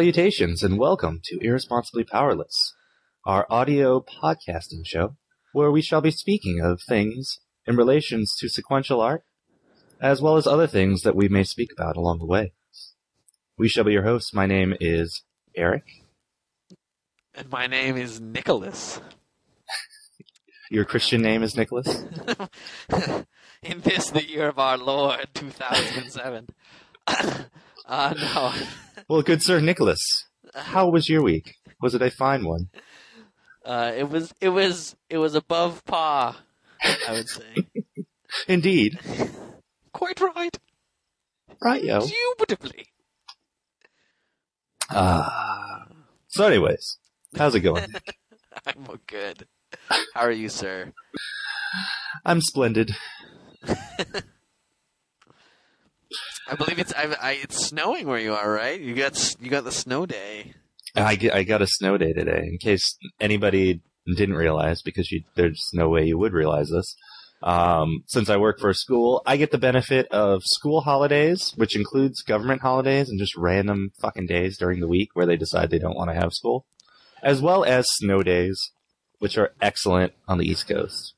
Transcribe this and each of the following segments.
Salutations and welcome to Irresponsibly Powerless, our audio podcasting show where we shall be speaking of things in relations to sequential art, as well as other things that we may speak about along the way. We shall be your hosts. My name is Eric. And my name is Nicholas. Your Christian name is Nicholas? In this, the year of our Lord, 2007. uh, no. Well, good sir Nicholas, how was your week? Was it a fine one? Uh, it was, it was, it was above par, I would say. Indeed. Quite right. Right, yo. Indubitably. Ah. So, anyways, how's it going? I'm good. How are you, sir? I'm splendid. I believe it's I, I, it's snowing where you are, right? You got you got the snow day. I, I got a snow day today. In case anybody didn't realize, because you, there's no way you would realize this. Um, since I work for a school, I get the benefit of school holidays, which includes government holidays and just random fucking days during the week where they decide they don't want to have school, as well as snow days, which are excellent on the East Coast.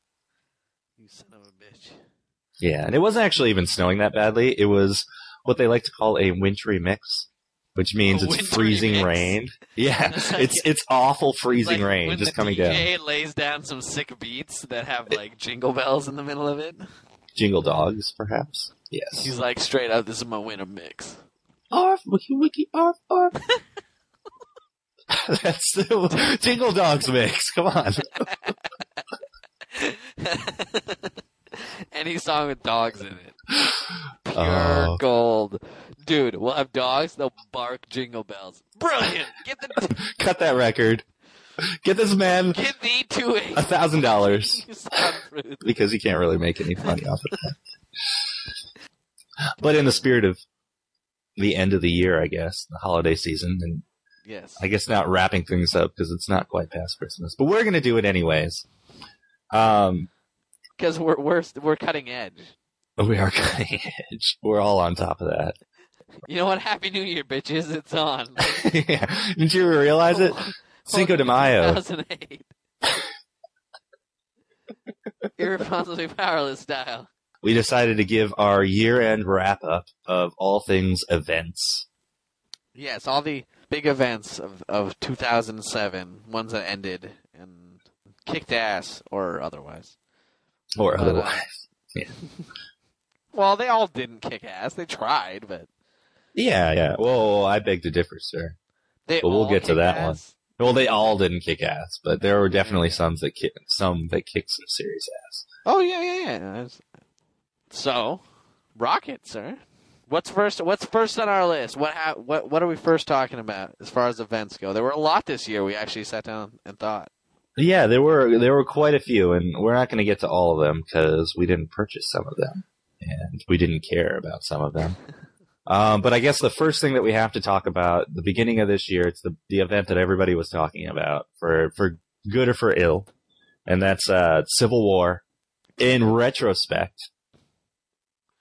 You son of a bitch. Yeah, and it wasn't actually even snowing that badly. It was what they like to call a wintry mix, which means it's freezing mix? rain. Yeah, It's it's awful freezing Like rain just coming down. DJ lays down some sick beats that have like jingle bells in the middle of it. Jingle dogs, perhaps. Yes. He's like straight up, this is my winter mix. Arf, wiki, wiki, arf, arf. That's the Jingle Dogs mix. Come on. Any song with dogs in it. Pure Oh. gold. Dude, we'll have dogs, they'll bark jingle bells. Brilliant! Get the Cut that record. Get this man get thee to a thousand dollars because he can't really make any money off of that. But in the spirit of the end of the year, I guess, the holiday season, and Yes. I guess not wrapping things up because it's not quite past Christmas, but we're going to do it anyways. Um, Because we're we're we're cutting edge. we are cutting edge. We're all on top of that. You know what? Happy New Year, bitches! It's on. yeah. Didn't you realize it? Cinco de Mayo. 2008. Irresponsibly powerless style. We decided to give our year-end wrap-up of all things events. Yes, all the big events of, of 2007, ones that ended and kicked ass or otherwise. Or But, uh, otherwise. Well, they all didn't kick ass. They tried, but Yeah, yeah. Whoa, I beg to differ, sir. they But we'll all get to kicked that one. ass. Well, they all didn't kick ass, but there were definitely some that ki- some that kicked some serious ass. Oh yeah, yeah, yeah. That's- So, Rocket, sir. What's first? What's first on our list? What ha- what what are we first talking about as far as events go? There were a lot this year. We actually sat down and thought. Yeah, there were there were quite a few, and we're not going to get to all of them because we didn't purchase some of them, and we didn't care about some of them. um, but I guess the first thing that we have to talk about the beginning of this year, it's the the event that everybody was talking about for for good or for ill, and that's uh, Civil War. In retrospect,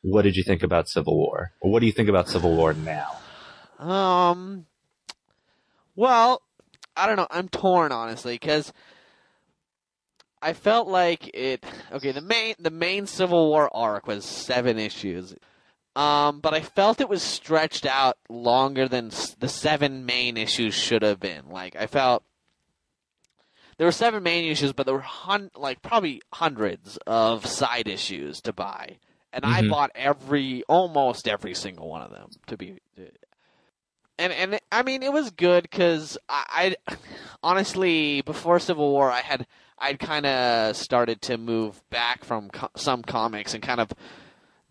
what did you think about Civil War, or what do you think about Civil War now? Um. Well, I don't know. I'm torn honestly because I felt like it. Okay, the main the main Civil War arc was seven issues. Um, but I felt it was stretched out longer than s- the seven main issues should have been. Like I felt there were seven main issues, but there were hun- like probably hundreds of side issues to buy, and I Mhm. bought every almost every single one of them to be. And and I mean it was good because I, I honestly before Civil War I had I'd kind of started to move back from co- some comics and kind of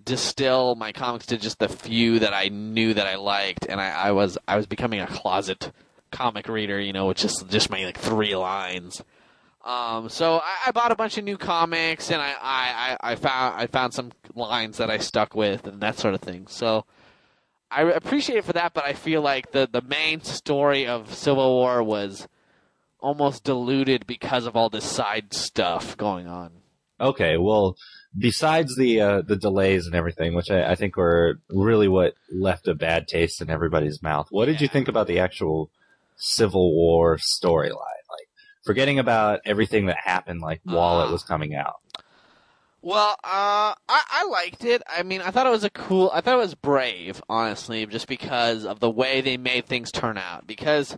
distill my comics to just the few that I knew that I liked, and I, I was I was becoming a closet comic reader, you know, with just just my like three lines. Um, so I, I bought a bunch of new comics, and I, I, I found I found some lines that I stuck with, and that sort of thing. So I appreciate it for that, but I feel like the the main story of Civil War was almost diluted because of all this side stuff going on. Okay, well, besides the uh, the delays and everything, which I, I think were really what left a bad taste in everybody's mouth. What did you think about the actual Civil War storyline? Like forgetting about everything that happened, like while it Ah. was coming out. Well, uh, I, I liked it. I mean, I thought it was a cool. I thought it was brave, honestly, just because of the way they made things turn out. Because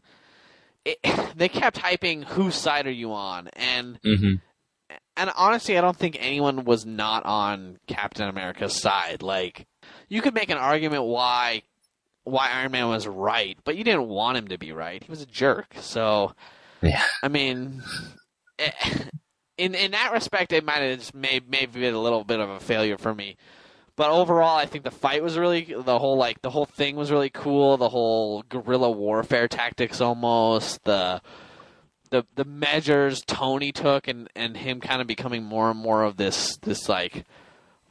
it, they kept hyping, "Whose side are you on?" and Mm-hmm. and honestly, I don't think anyone was not on Captain America's side. Like, you could make an argument why why Iron Man was right, but you didn't want him to be right. He was a jerk. So, Yeah. I mean, eh, in in that respect, it might have just made maybe been a little bit of a failure for me. But overall, I think the fight was really the whole like the whole thing was really cool. The whole guerrilla warfare tactics, almost the the the measures Tony took, and and him kind of becoming more and more of this this like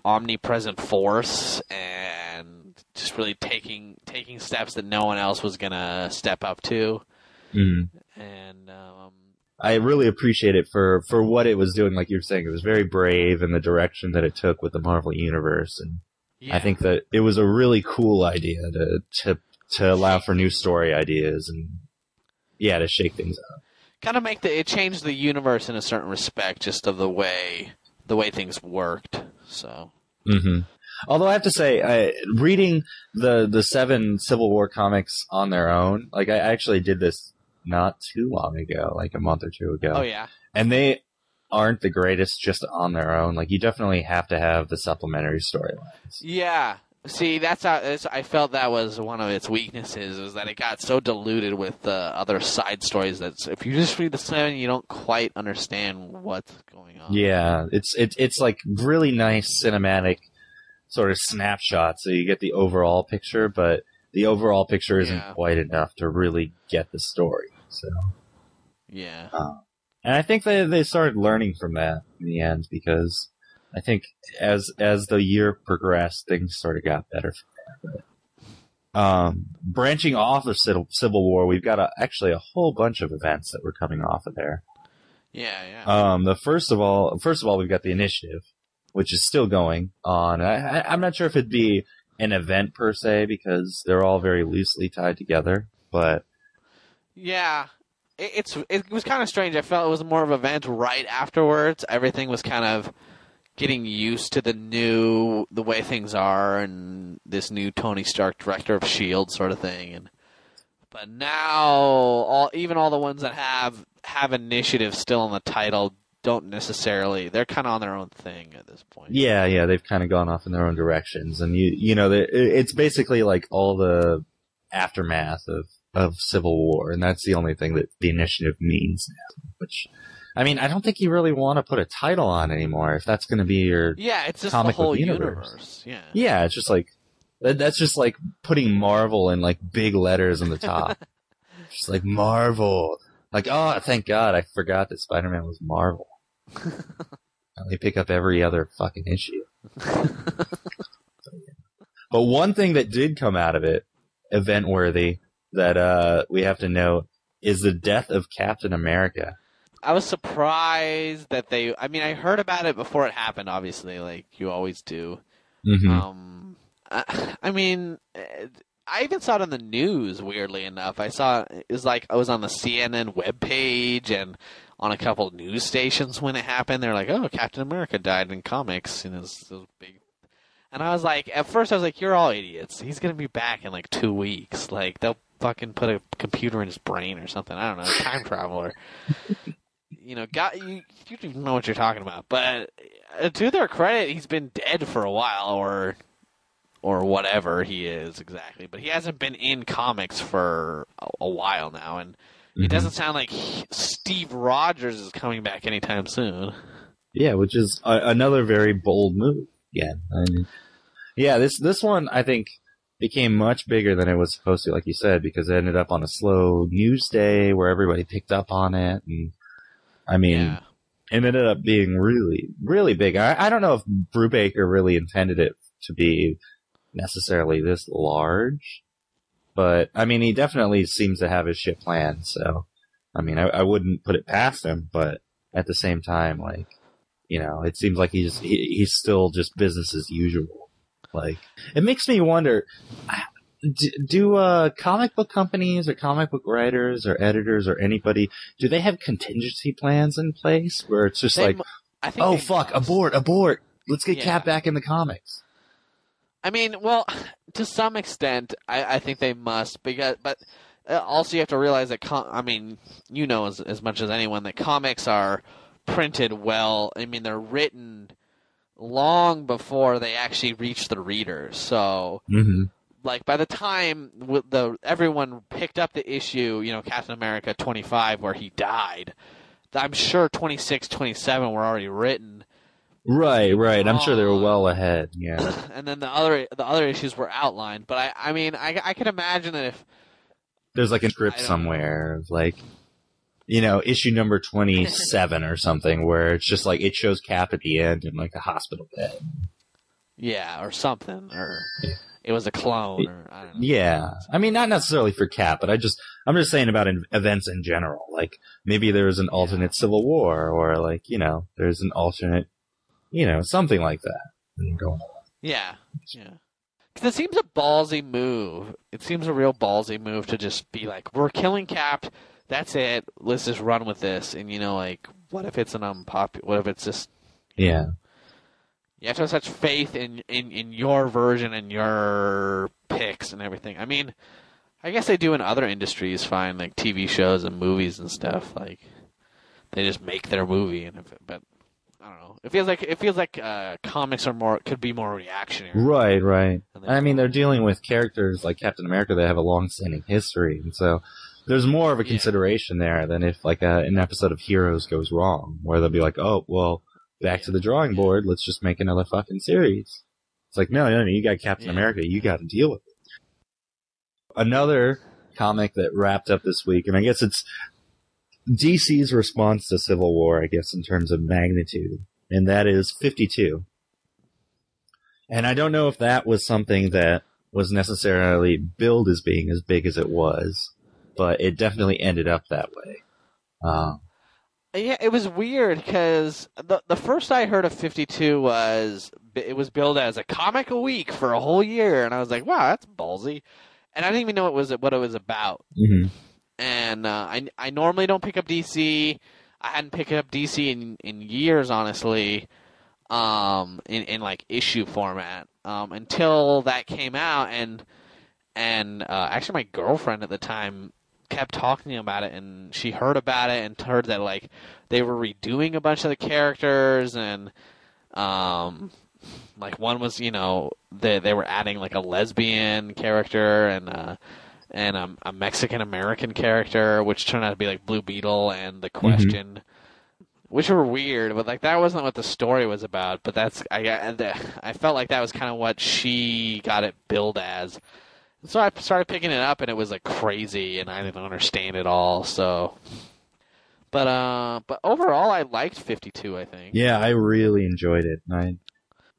omnipresent force, and just really taking taking steps that no one else was gonna step up to. Mm. And um, I really appreciate it for for what it was doing. Like you were saying, it was very brave in the direction that it took with the Marvel universe, and yeah. I think that it was a really cool idea to to to allow for new story ideas and yeah, to shake things up. kind of make the it changed the universe in a certain respect, just of the way the way things worked. So hmm Although I have to say, I, reading the the seven Civil War comics on their own, like I actually did this not too long ago, like a month or two ago, oh yeah, and they aren't the greatest just on their own. Like you definitely have to have the supplementary storylines. yeah. See, that's how that's, I felt that was one of its weaknesses was that it got so diluted with the other side stories that if you just read the seven, you don't quite understand what's going on. Yeah, it's it's it's like really nice cinematic sort of snapshots, so you get the overall picture, but the overall picture isn't Yeah. quite enough to really get the story. So, yeah, and I think they they started learning from that in the end because I think as as the year progressed, things sort of got better from there. But, um, branching off of Civil, Civil War, we've got a, actually a whole bunch of events that were coming off of there. yeah, yeah. Um, the first of all, first of all, we've got the initiative, which is still going on. I, I, I'm not sure if it'd be an event per se because they're all very loosely tied together. But Yeah, it, it's it was kind of strange. I felt it was more of an event right afterwards. Everything was kind of getting used to the new the way things are and this new Tony Stark director of Shield sort of thing. And but now all even all the ones that have have initiative still in the title don't necessarily they're kind of on their own thing at this point. yeah, yeah, they've kind of gone off in their own directions, and you, you know, it's basically like all the aftermath of of Civil War, and that's the only thing that the initiative means now. Which, I mean, I don't think you really want to put a title on anymore if that's going to be your Yeah, it's just Comic the whole universe. universe. Yeah. Yeah, it's just like that's just like putting Marvel in like big letters on the top. just like Marvel. Like, oh, thank God, I forgot that Spider-Man was Marvel. And they pick up every other fucking issue. But one thing that did come out of it, event worthy, that uh we have to note is the death of Captain America. I was surprised that they. I mean, I heard about it before it happened. Obviously, like you always do. Mm-hmm. Um, I, I mean, I even saw it on the news. Weirdly enough, I saw it was like I was on the CNN webpage and on a couple news stations when it happened. They're like, "Oh, Captain America died in comics," and it's it was big. And I was like, at first, I was like, "You're all idiots. He's gonna be back in like two weeks. Like they'll fucking put a computer in his brain or something. I don't know, time traveler." you know, got you. You don't know what you're talking about. But uh, to their credit, he's been dead for a while, or or whatever he is exactly. But he hasn't been in comics for a, a while now, and Mm-hmm. it doesn't sound like he, Steve Rogers is coming back anytime soon. Yeah, which is a, another very bold move. Yeah, I mean, yeah. This this one I think became much bigger than it was supposed to, like you said, because it ended up on a slow news day where everybody picked up on it, and I mean, yeah, it ended up being really, really big. I, I don't know if Brubaker really intended it to be necessarily this large, but I mean, he definitely seems to have his shit planned. So, I mean, I, I wouldn't put it past him, but at the same time, like, You know, it seems like he's he, he's still just business as usual. Like it makes me wonder. Do, do uh, comic book companies or comic book writers or editors or anybody do they have contingency plans in place where it's just They like mu- I think oh fuck abort abort let's get Yeah. Cap back in the comics I mean, well, to some extent, I, I think they must because, but uh, also you have to realize that. Com- I mean, you know as as much as anyone that comics are printed well. I mean, they're written long before they actually reach the readers. So, mm-hmm. like by the time the everyone picked up the issue, you know, Captain America 25 where he died, I'm sure 26, 27 were already written. Right right I'm sure they were Oh. Um, well ahead yeah and then the other the other issues were outlined. But I I mean I I can imagine that if there's like a script somewhere of like you know issue number 27 or something where it's just like it shows cap at the end in like a hospital bed yeah or something or it was a clone or I don't know. yeah i mean not necessarily for cap but i just i'm just saying about in, events in general like maybe there's an alternate civil war or like you know there's an alternate you know something like that Yeah. Yeah, yeah. 'Cause it seems a ballsy move. It seems a real ballsy move to just be like, we're killing Cap. That's it. Let's just run with this. And you know, like, what if it's an unpopular? What if it's just yeah you have to have such faith in in in your version and your picks and everything. I mean, I guess they do in other industries fine, like TV shows and movies and stuff. Like they just make their movie, and if, but I don't know. It feels like it feels like uh, comics are more could be more reactionary. right right And I mean, they're dealing with characters like Captain America that have a long-standing history, and so there's more of a Yeah. consideration there than if like a, an episode of Heroes goes wrong, where they'll be like, "Oh, well, back to the drawing board. Let's just make another fucking series." It's like, no, no, no. You got Captain Yeah. America. You got to deal with it. Another comic that wrapped up this week, and I guess it's DC's response to Civil War, I guess, in terms of magnitude, and that is 52. And I don't know if that was something that was necessarily billed as being as big as it was, but it definitely ended up that way. Um, Yeah, it was weird because the the first I heard of Fifty Two was it was billed as a comic a week for a whole year, and I was like, wow, that's ballsy, and I didn't even know it was what it was about. mhm. And uh, I I normally don't pick up DC. I hadn't picked up DC in in years, honestly, um, in in like issue format, um, until that came out, and and uh, actually my girlfriend at the time kept talking about it and she heard about it and heard that like they were redoing a bunch of the characters and um like one was you know they they were adding like a lesbian character and uh and um, a Mexican American character which turned out to be like Blue Beetle and the question which were weird but like that wasn't what the story was about but that's I I, I felt like that was kind of what she got it billed as so I started picking it up, and it was like crazy, and I didn't understand it all. So, but uh, but overall, I liked Fifty Two. I think. Yeah, I really enjoyed it. I,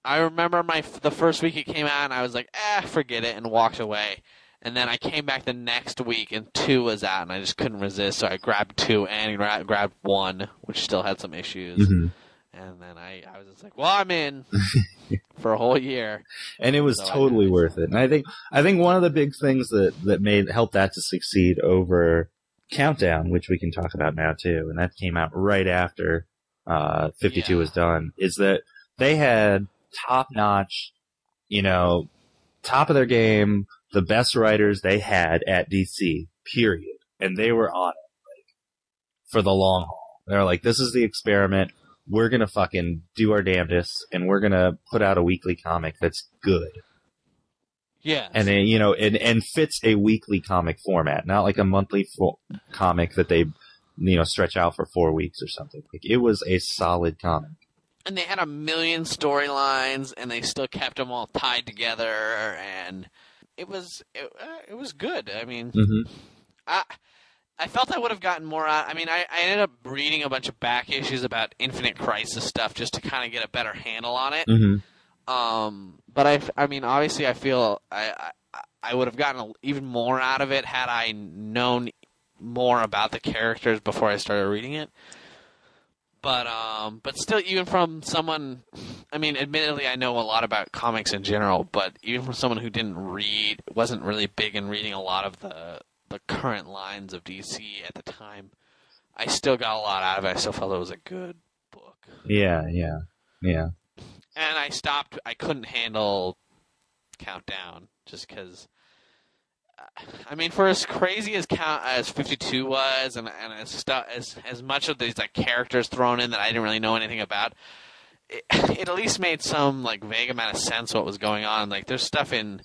I remember my the first week it came out, and I was like, "eh, forget it," and walked away. And then I came back the next week, and two was out, and I just couldn't resist, so I grabbed two and gra- grabbed one, which still had some issues. mhm. And then I, I was just like, "Well, I'm in for a whole year." and it was So totally worth it. And I think I think one of the big things that that made helped that to succeed over Countdown, which we can talk about now too, and that came out right after uh, 52 Yeah. was done, is that they had top notch, you know, top of their game, the best writers they had at DC. Period, and they were on it like for the long haul. They're like, this is the experiment. We're gonna fucking do our damnedest, and we're gonna put out a weekly comic that's good Yeah. and then you know and and fits a weekly comic format not like a monthly fo- comic that they you know stretch out for four weeks or something like it was a solid comic and they had a million storylines and they still kept them all tied together and it was it, uh, it was good i mean mm-hmm. i i felt i would have gotten more out i mean I, I ended up reading a bunch of back issues about infinite crisis stuff just to kind of get a better handle on it Mm-hmm. um but i i mean obviously i feel i i, I would have gotten a, even more out of it had i known more about the characters before i started reading it but um, but still, even from someone, I mean, admittedly, I know a lot about comics in general, but even from someone who didn't read, wasn't really big in reading a lot of the the current lines of DC at the time, I still got a lot out of it. I still felt it was a good book. Yeah, yeah, yeah. And I stopped. I couldn't handle Countdown just because. I mean, for as crazy as count as Fifty Two was, and and as stu- as as much of these like characters thrown in that I didn't really know anything about, it, it at least made some like vague amount of sense what was going on. Like there's stuff in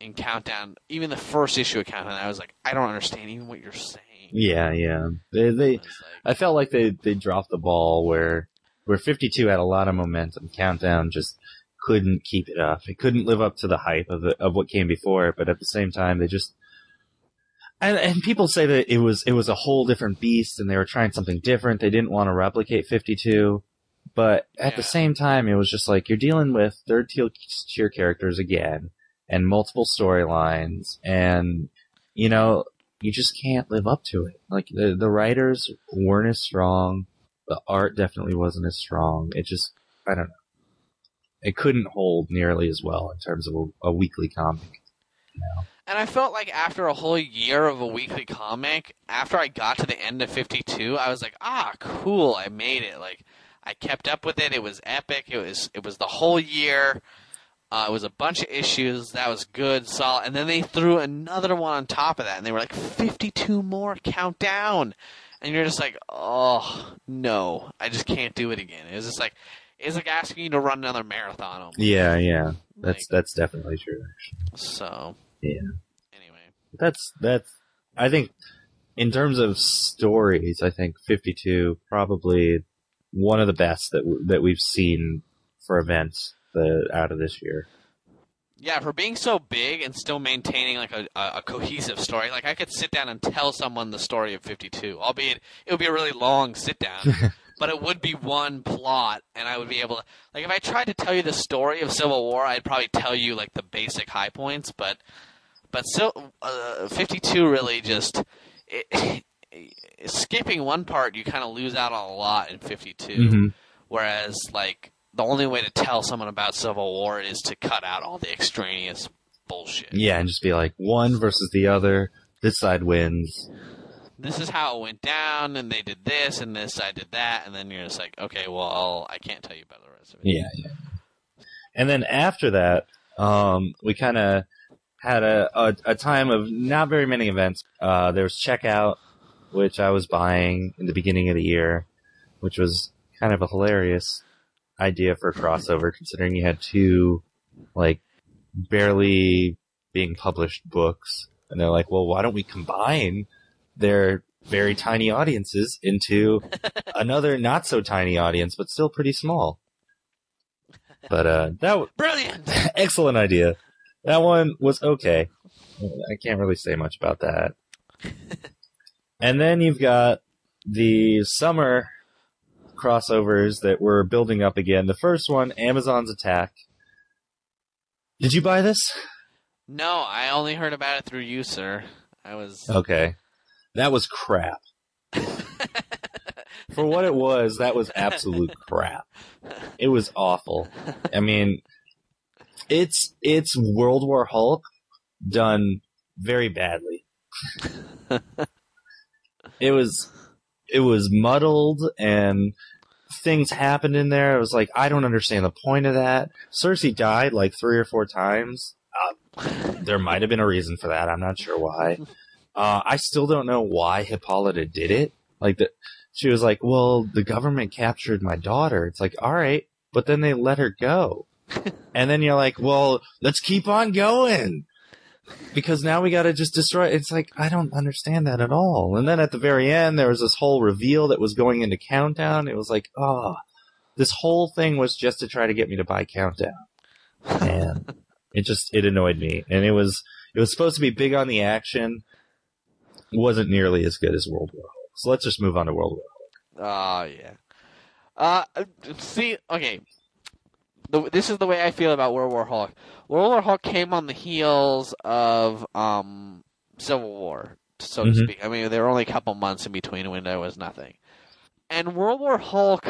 in Countdown, even the first issue of Countdown, I was like, I don't understand even what you're saying. Yeah, yeah. They they It's like- I felt like they they dropped the ball where where 52 had a lot of momentum. Countdown just couldn't keep it up. It couldn't live up to the hype of the, of what came before it, but at the same time they just and and people say that it was it was a whole different beast and they were trying something different. They didn't want to replicate 52. But at the same time, it was just like you're dealing with third tier tier characters again and multiple storylines and you know, you just can't live up to it. Like the the writers weren't as strong, the art definitely wasn't as strong. It just I don't know. It couldn't hold nearly as well in terms of a, a weekly comic. And I felt like after a whole year of a weekly comic, after I got to the end of 52, I was like, ah, cool, I made it. Like, I kept up with it. It was epic. It was it was the whole year. Uh, it was a bunch of issues. That was good, solid. And then they threw another one on top of that, and they were like 52 more countdown. And you're just like, oh no, I just can't do it again. It was just like it's like asking you to run another marathon. Almost. Yeah, yeah. That's Like, that's definitely true. so. Yeah. Anyway. That's that's. I think in terms of stories, I think 52 probably one of the best that w- that we've seen for events the, out of this year. Yeah, for being so big and still maintaining like a, a, cohesive story, like I could sit down and tell someone the story of 52, albeit it would be a really long sit down, but it would be one plot, and I would be able to, like, if I tried to tell you the story of Civil War, I'd probably tell you like the basic high points, but, but still, uh, 52 really just, it, skipping one part, you kind of lose out on a lot in 52. Mhm. Whereas, like, the only way to tell someone about Civil War is to cut out all the extraneous bullshit. Yeah, and just be like one versus the other. This side wins. This is how it went down, and they did this, and this I did that, and then you're just like, okay, well, I can't tell you about the rest of it. Yeah, yeah. And then after that, um, we kind of had a, a a time of not very many events. Uh, there was Checkout, which I was buying in the beginning of the year, which was kind of a hilarious idea for a crossover, considering you had two like barely being published books, and they're like, well, why don't we combine their very tiny audiences into another not so tiny audience, but still pretty small. But uh, that w- Brilliant! excellent idea. That one was okay. I can't really say much about that. and then you've got the summer crossovers that we're building up again. The first one, Amazon's Attack. Did you buy this? No, I only heard about it through you, sir. I was. Okay. That was crap. For what it was, that was absolute crap. It was awful. I mean, it's it's World War Hulk done very badly. it was it was muddled and things happened in there. It was like I don't understand the point of that. Circe died like three or four times. Uh, there might have been a reason for that. I'm not sure why. Uh, I still don't know why Hippolyta did it. Like the, she was like, "Well, the government captured my daughter." It's like, all right, but then they let her go, and then you're like, "Well, let's keep on going." Because now we got to just destroy. It's like I don't understand that at all. And then at the very end, there was this whole reveal that was going into Countdown. It was like, oh, this whole thing was just to try to get me to buy Countdown, and it just it annoyed me. And it was it was supposed to be big on the action, wasn't nearly as good as World War. So let's just move on to World War. Oh yeah. Uh, see, okay. The, this is the way I feel about World War Hulk. World War Hulk came on the heels of um, Civil War, so to Mhm. speak. I mean, there were only a couple months in between when there was nothing. and World War Hulk.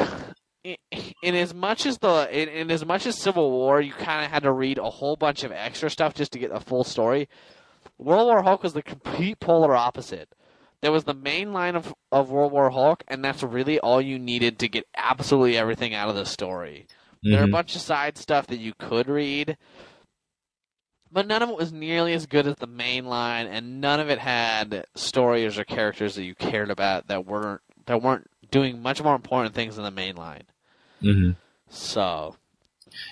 In, in as much as the in, in as much as Civil War, you kind of had to read a whole bunch of extra stuff just to get a full story. World War Hulk was the complete polar opposite. There was the main line of, of World War Hulk, and that's really all you needed to get absolutely everything out of the story. There are a bunch of side stuff that you could read, but none of it was nearly as good as the main line, and none of it had stories or characters that you cared about that weren't that weren't doing much more important things than the main line. Mhm. So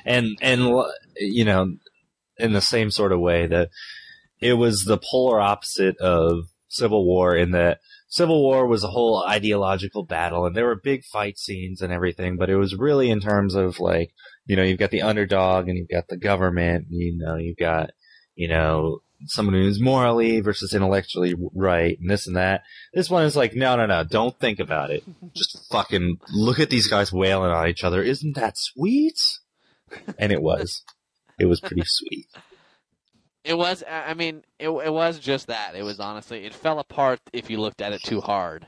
and and you know in the same sort of way that it was the polar opposite of civil war in that civil war was a whole ideological battle and there were big fight scenes and everything but it was really in terms of like you know you've got the underdog and you've got the government you know you've got you know someone who's morally versus intellectually right and this and that this one is like no no no don't think about it just fucking look at these guys wailing on each other isn't that sweet and it was. It was pretty sweet. It was. I mean, it it was just that. It was honestly, it fell apart if you looked at it too hard.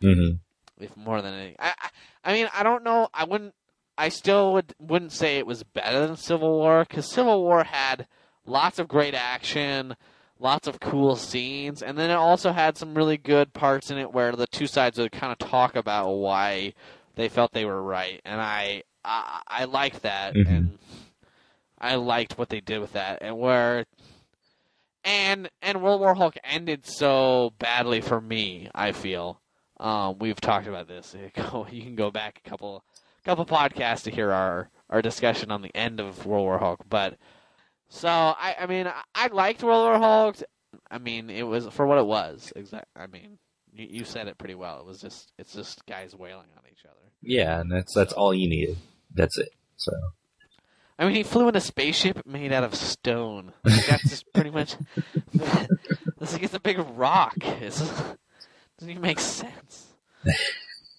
hmm if more than anything. I, I, I mean, I don't know. I wouldn't. I still would wouldn't say it was better than Civil War because Civil War had lots of great action, lots of cool scenes, and then it also had some really good parts in it where the two sides would kind of talk about why they felt they were right, and I I, I liked that, Mhm. and I liked what they did with that, and where. And and World War Hulk ended so badly for me. I feel um, we've talked about this. You can go back a couple couple podcasts to hear our our discussion on the end of World War Hulk. But so I I mean I, liked World War Hulk. I mean it was for what it was. Exactly. I mean you, you said it pretty well. It was just it's just guys wailing on each other. Yeah, and that's that's all you needed. That's it. So I mean, he flew in a spaceship made out of stone. Like, that's just pretty much. It's like it's a big rock. It's, doesn't even make sense.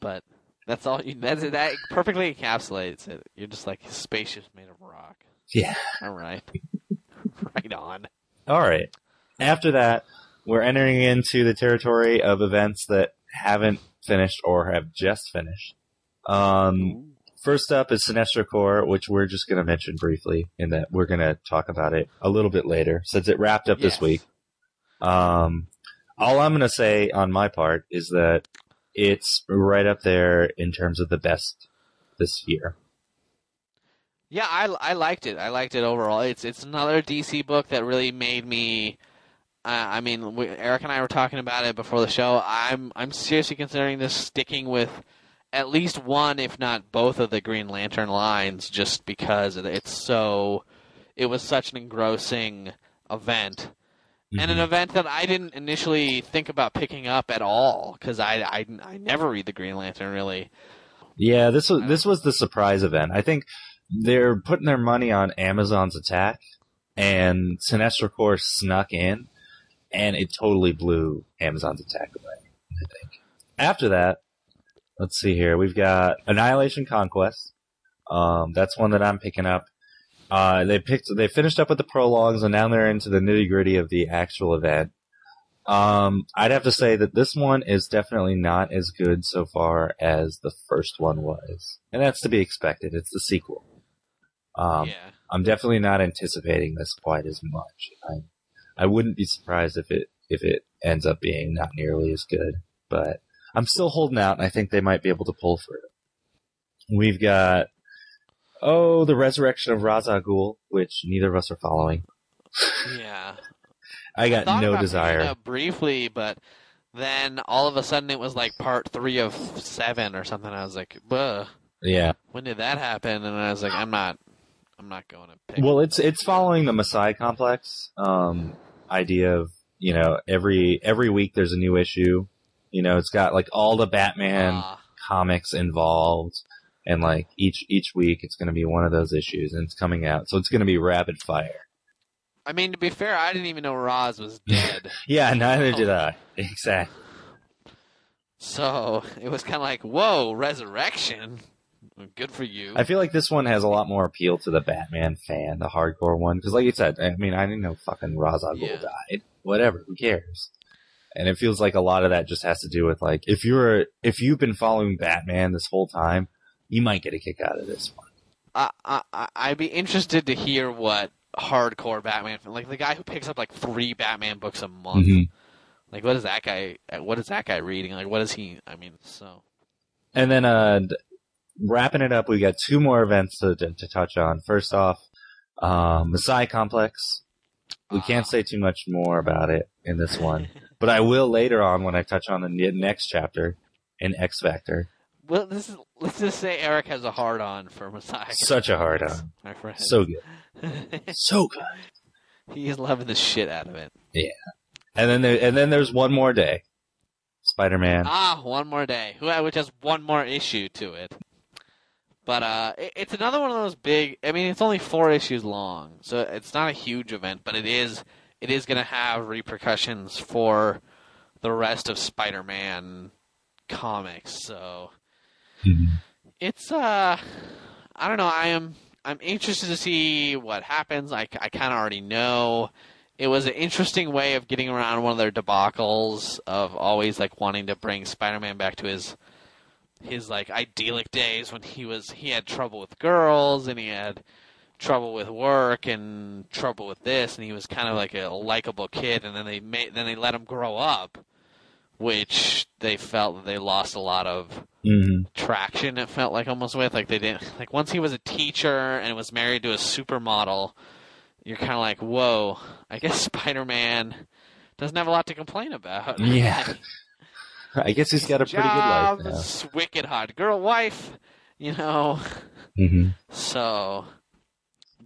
But that's all you. That's that perfectly encapsulates it. You're just like his spaceship's made of rock. yeah. All right, right on. All right. After that, we're entering into the territory of events that haven't finished or have just finished. Um, first up is Sinestro Corps, which we're just going to mention briefly in that we're going to talk about it a little bit later since it wrapped up this week. Um, all I'm going to say on my part is that it's right up there in terms of the best this year. Yeah, I, I liked it. I liked it overall. It's it's another DC book that really made me. Uh, I mean, we, Eric and I were talking about it before the show. I'm I'm seriously considering this sticking with at least one, if not both, of the Green Lantern lines, just because it- it's so. It was such an engrossing event, and an Mhm. event that I didn't initially think about picking up at all because I, I I never read the Green Lantern really. Yeah, this was this was the surprise event. I think they're putting their money on Amazon's attack, and Sinestro Corps snuck in, and it totally blew Amazon's attack away. I think. After that, let's see here. We've got Annihilation Conquest. Um, that's one that I'm picking up. Uh, they picked, they finished up with the prologues, and now they're into the nitty gritty of the actual event. Um, I'd have to say that this one is definitely not as good so far as the first one was, and that's to be expected. It's the sequel. Um, yeah. I'm definitely not anticipating this quite as much. I, I wouldn't be surprised if it if it ends up being not nearly as good, but I'm still holding out, and I think they might be able to pull through. We've got oh the resurrection of Ra's al Ghul, which neither of us are following. Yeah. I got thought no desire. briefly, but then all of a sudden it was like part three of seven or something. I was like, "Buh, Yeah. when did that happen?" And I was like, "I'm not, I'm not going to pick." Well, it's it's following the Messiah complex um, idea of you know every every week there's a new issue. You know, it's got like all the Batman Ah, comics involved, and like each each week it's going to be one of those issues, and it's coming out, so it's going to be rapid fire. I mean, to be fair, I didn't even know Ra's was dead, Yeah, neither did I. Exactly. so it was kind of like, "Whoa, resurrection! Good for you." I feel like this one has a lot more appeal to the Batman fan, the hardcore one, because like you said, I mean, I didn't know fucking Ra's al Ghul Yeah. died. Whatever, who cares? And it feels like a lot of that just has to do with like if you're if you've been following Batman this whole time, you might get a kick out of this one. I, I I'd be interested to hear what hardcore Batman like the guy who picks up like three Batman books a month. Mhm. Like what is that guy? What is that guy reading? Like what is he? I mean, so And then uh wrapping it up, we got two more events to to, to touch on. First off, um, Messiah Complex. We can't Ah. say too much more about it in this one, but I will later on when I touch on the next chapter in X Factor. well, this is let's just say Eric has a hard on for Messiah. Such a hard on. my friend. So good. So good. He's loving the shit out of it. Yeah, and then there, and then there's one more day. Spider Man. Ah, one more day, who which has one more issue to it. But uh, it, it's another one of those big. I mean, it's only four issues long, so it's not a huge event, but it is. It is going to have repercussions for the rest of Spider-Man comics. So it's uh, I don't know. I am. I'm interested to see what happens. I, I kind of already know. It was an interesting way of getting around one of their debacles of always like wanting to bring Spider-Man back to his his like idyllic days when he was he had trouble with girls and he had trouble with work and trouble with this and he was kind of like a likable kid and then they made then they let him grow up which they felt that they lost a lot of hmm traction it felt like almost with. Like they didn't like once he was a teacher and was married to a supermodel you're kind of like whoa i guess spider-man doesn't have a lot to complain about. Yeah. I guess he's got a pretty good life now. Wicked hot girl wife you know? Hmm so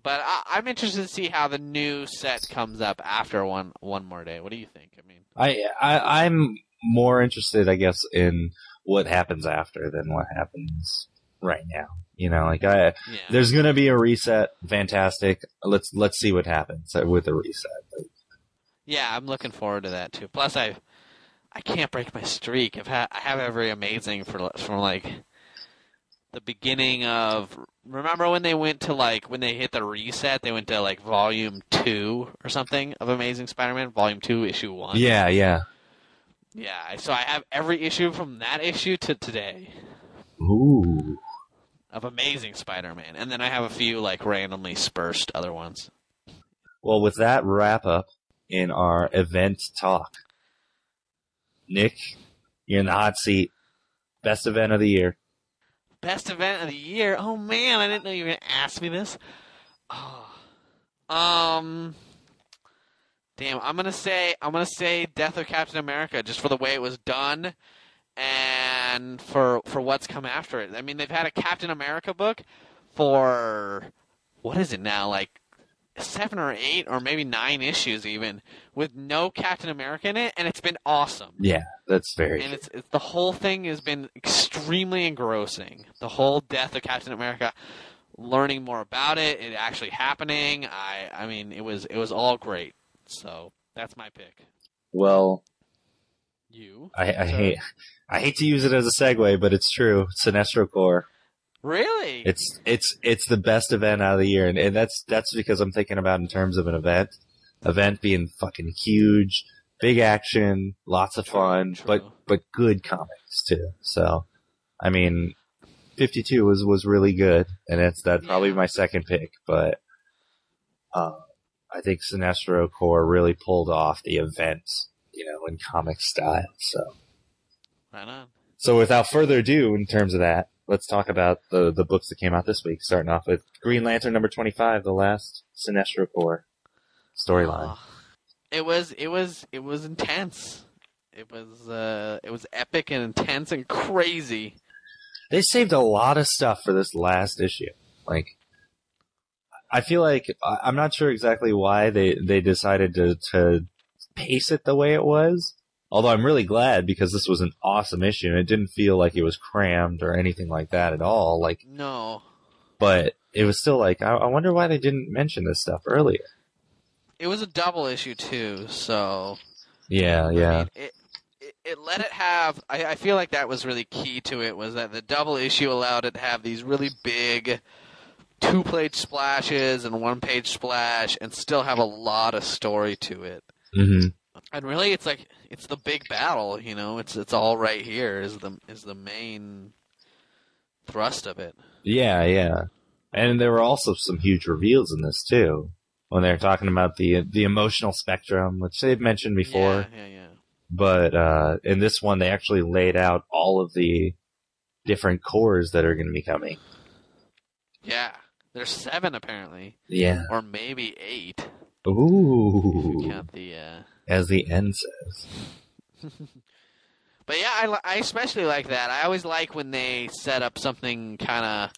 but I, i'm interested to see how the new set comes up after one one more day what do you think i mean I, I I'm more interested, I guess, in what happens after than what happens right now. You know, like I, yeah there's gonna be a reset. Fantastic. Let's let's see what happens with the reset. Yeah, I'm looking forward to that too. Plus, I I can't break my streak. I've had I have every amazing for from like the beginning of. Remember when they went to like when they hit the reset? They went to like volume two or something of Amazing Spider-Man, volume two, issue one. Yeah, yeah. yeah. So I have every issue from that issue to today Ooh. of Amazing Spider-Man, and then I have a few like randomly spursed other ones. Well, with that wrap up in our event talk, Nick, you're in the hot seat. Best event of the year. Best event of the year. Oh man, I didn't know you were gonna ask me this. Oh. Um. Damn, I'm gonna say I'm gonna say Death of Captain America just for the way it was done, and for for what's come after it. I mean, they've had a Captain America book for what is it now, like seven or eight or maybe nine issues even, with no Captain America in it, and it's been awesome Yeah, that's very. and it's, it's the whole thing has been extremely engrossing. The whole death of Captain America, learning more about it, it actually happening. I I mean, it was it was all great. So that's my pick. well, You I, I Sir? hate I hate to use it as a segue, but it's true. Sinestro Corps. Really? It's it's it's the best event out of the year, and, and that's that's because I'm thinking about in terms of an event, event being fucking huge, big action, lots of fun, true. but but good comics too. So, I mean, 52 was was really good, and it's that probably my second pick, but uh, I think Sinestro Corps really pulled off the event, you know, in comic style. So. right on. So without further ado, in terms of that, let's talk about the the books that came out this week. Starting off with Green Lantern number twenty five, the last Sinestro Corps storyline. Oh, it was it was it was intense. It was uh it was epic and intense and crazy. They saved a lot of stuff for this last issue. Like, I feel like I'm not sure exactly why they they decided to to pace it the way it was. Although I'm really glad because this was an awesome issue and it didn't feel like it was crammed or anything like that at all. Like, No, but it was still like I, I wonder why they didn't mention this stuff earlier. it was a double issue too. So Yeah, I yeah. mean, it, it it let it have. I, I feel like that was really key to it. Was that the double issue allowed it to have these really big two page splashes and one page splash, and still have a lot of story to it. hmm And really, it's like it's the big battle. You know, it's it's all right here. Is the is the main thrust of it. Yeah, yeah. And there were also some huge reveals in this too. When they were talking about the the emotional spectrum, which they've mentioned before. Yeah, yeah, yeah. But uh in this one they actually laid out all of the different cores that are gonna be coming. Yeah, there's seven apparently, Yeah. or maybe eight. Ooh. you count the. Uh... As the end says. But yeah, I, I especially like that. I always like when they set up something kind of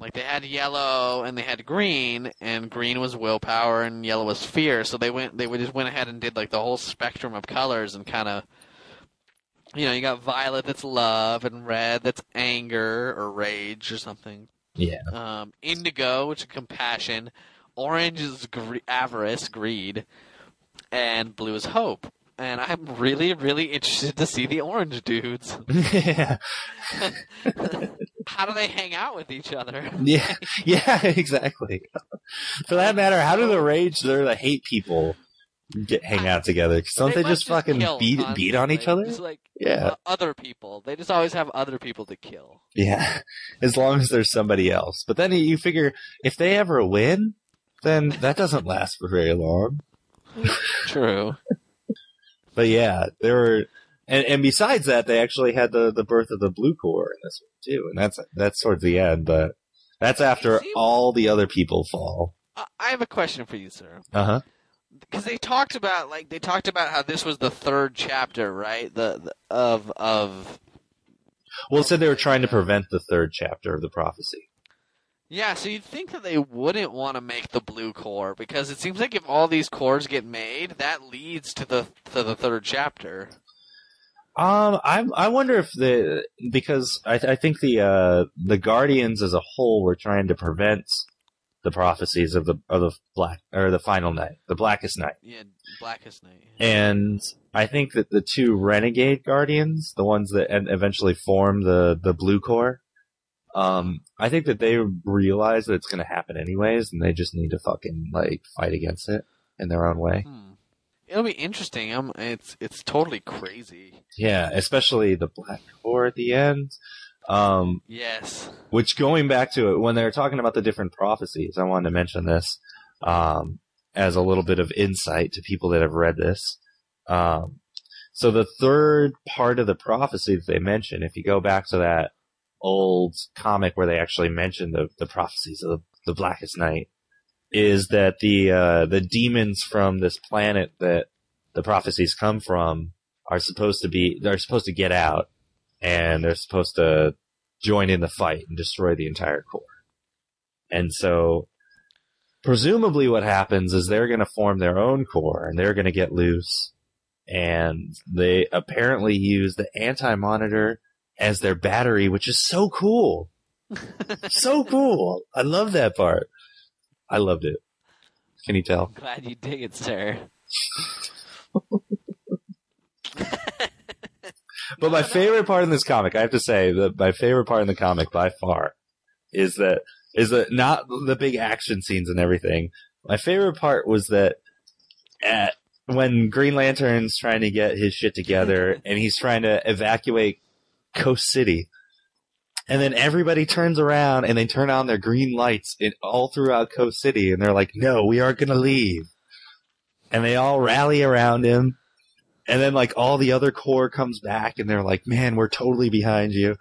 like they had yellow and they had green, and green was willpower and yellow was fear. So they went, they just went ahead and did like the whole spectrum of colors and kind of, you know, you got violet that's love and red that's anger or rage or something. Yeah. Um, indigo, which is compassion. Orange is gre- avarice, greed, and blue is hope. And I'm really, really interested to see the orange dudes. yeah. How do they hang out with each other? Yeah. Yeah, exactly. For that matter, how do the rage or the hate people get hang out together? 'Cause don't they, must just fucking kill beat beat on each other? Just like Yeah. uh, other people. They just always have other people to kill. Yeah, as long as there's somebody else. But then you figure if they ever win, then that doesn't last for very long. True. But yeah, there were, and, and besides that, they actually had the, the birth of the blue corps in this one too, and that's that's towards the end. But that's after See- all the other people fall. I I have a question for you, sir. Uh huh. because they talked about like they talked about how this was the third chapter, right? The, the of of Well, it said they were trying to prevent the third chapter of the prophecy. Yeah. So you'd think that they wouldn't want to make the blue corps because it seems like if all these cores get made, that leads to the to the third chapter. Um, I I wonder if the because I I think the uh the Guardians as a whole were trying to prevent the prophecies of the of the black or the final night, the blackest night, Yeah, Blackest Night. and I think that the two renegade Guardians, the ones that eventually form the the Blue Corps, um, I think that they realize that it's going to happen anyways, and they just need to fucking like fight against it in their own way. Hmm. It'll be interesting. Um, it's it's totally crazy. Yeah, especially the Black Corps at the end. Um, Yes. Which going back to it, when they were talking about the different prophecies, I wanted to mention this um, as a little bit of insight to people that have read this. Um, so the third part of the prophecy that they mention, if you go back to that old comic where they actually mention the, the prophecies of the, the Blackest Night, is that the uh, the demons from this planet that the prophecies come from are supposed to be they're supposed to get out and they're supposed to join in the fight and destroy the entire core. And so, presumably, what happens is they're going to form their own core and they're going to get loose. And they apparently use the anti monitor as their battery, which is so cool. so cool. I love that part. I loved it. Can you tell? Glad you dig it, sir. But my favorite part in this comic, I have to say, that my favorite part in the comic by far is that is that not the big action scenes and everything. My favorite part was that at when Green Lantern's trying to get his shit together and he's trying to evacuate Coast City. And then everybody turns around and they turn on their green lights in, all throughout Coast City and they're like, no, we aren't going to leave. And they all rally around him. And then like all the other core comes back and they're like, man, we're totally behind you.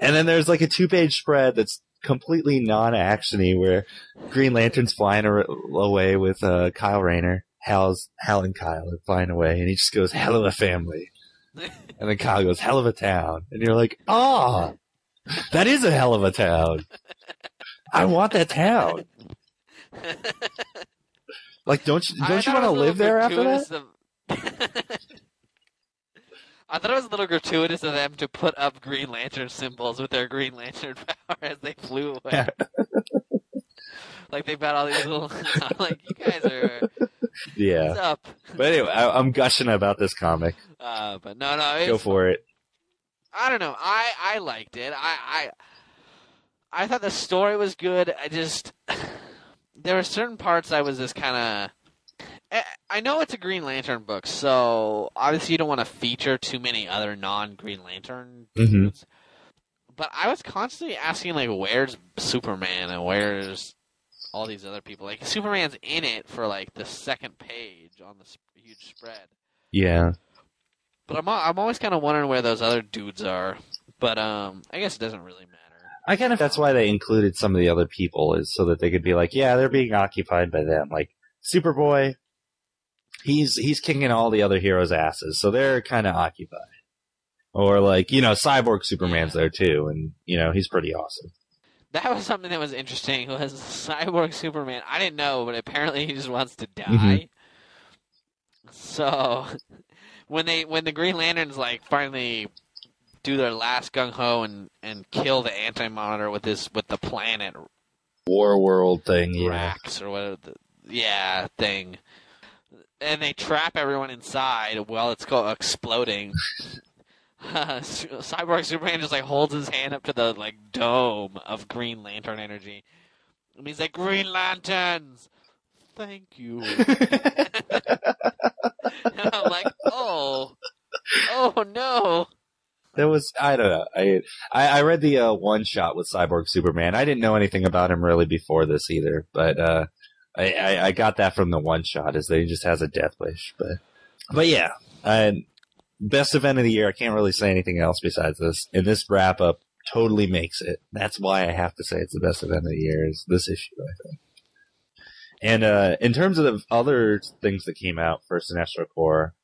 And then there's like a two page spread that's completely non actiony where Green Lantern's flying ar- away with uh, Kyle Rayner. Hal's, Hal and Kyle are flying away and he just goes, hello, family. And then Kyle goes, hell of a town. And you're like, ah, that is a hell of a town. I want that town. Like, don't you, don't you want to it was a little live there after that? of- I thought it was a little gratuitous of them to put up Green Lantern symbols with their Green Lantern power as they flew away. Like they've got all these little. I'm like, you guys are. Yeah. What's up? But anyway, I, I'm gushing about this comic. Uh, but no, no. Go for it. I don't know. I I liked it. I I I thought the story was good. I just there were certain parts I was just kind of. I I know it's a Green Lantern book, so obviously you don't want to feature too many other non Green Lantern Mhm. dudes. But I was constantly asking like, where's Superman and where's all these other people? Like Superman's in it for like the second page on the sp- huge spread. Yeah. But I'm I'm always kind of wondering where those other dudes are. But um, I guess it doesn't really matter. I kind of that's why they included some of the other people is so that they could be like, yeah, they're being occupied by them. Like Superboy, he's he's kicking all the other heroes' asses, so they're kind of occupied. Or like you know, Cyborg Superman's there too, and you know he's pretty awesome. That was something that was interesting. Was Cyborg Superman? I didn't know, but apparently he just wants to die. Mhm. So when they when the Green Lanterns like finally do their last gung ho and and kill the Anti Monitor with this with the planet War World thing, yeah. Or whatever, the, yeah, thing, and they trap everyone inside while it's go- exploding. Cyborg Superman just like holds his hand up to the like dome of Green Lantern energy, and he's like, "Green Lanterns, thank you." and I'm like, "Oh, oh no!" That was I don't know. I I, I read the uh, one shot with Cyborg Superman. I didn't know anything about him really before this either, but uh, I, I I got that from the one shot is that he just has a death wish. But but yeah, and best event of the year. I can't really say anything else besides this. And this wrap up totally makes it. That's why I have to say it's the best event of the year. Is this issue? I think. And uh, in terms of the other things that came out for Sinestro Corps,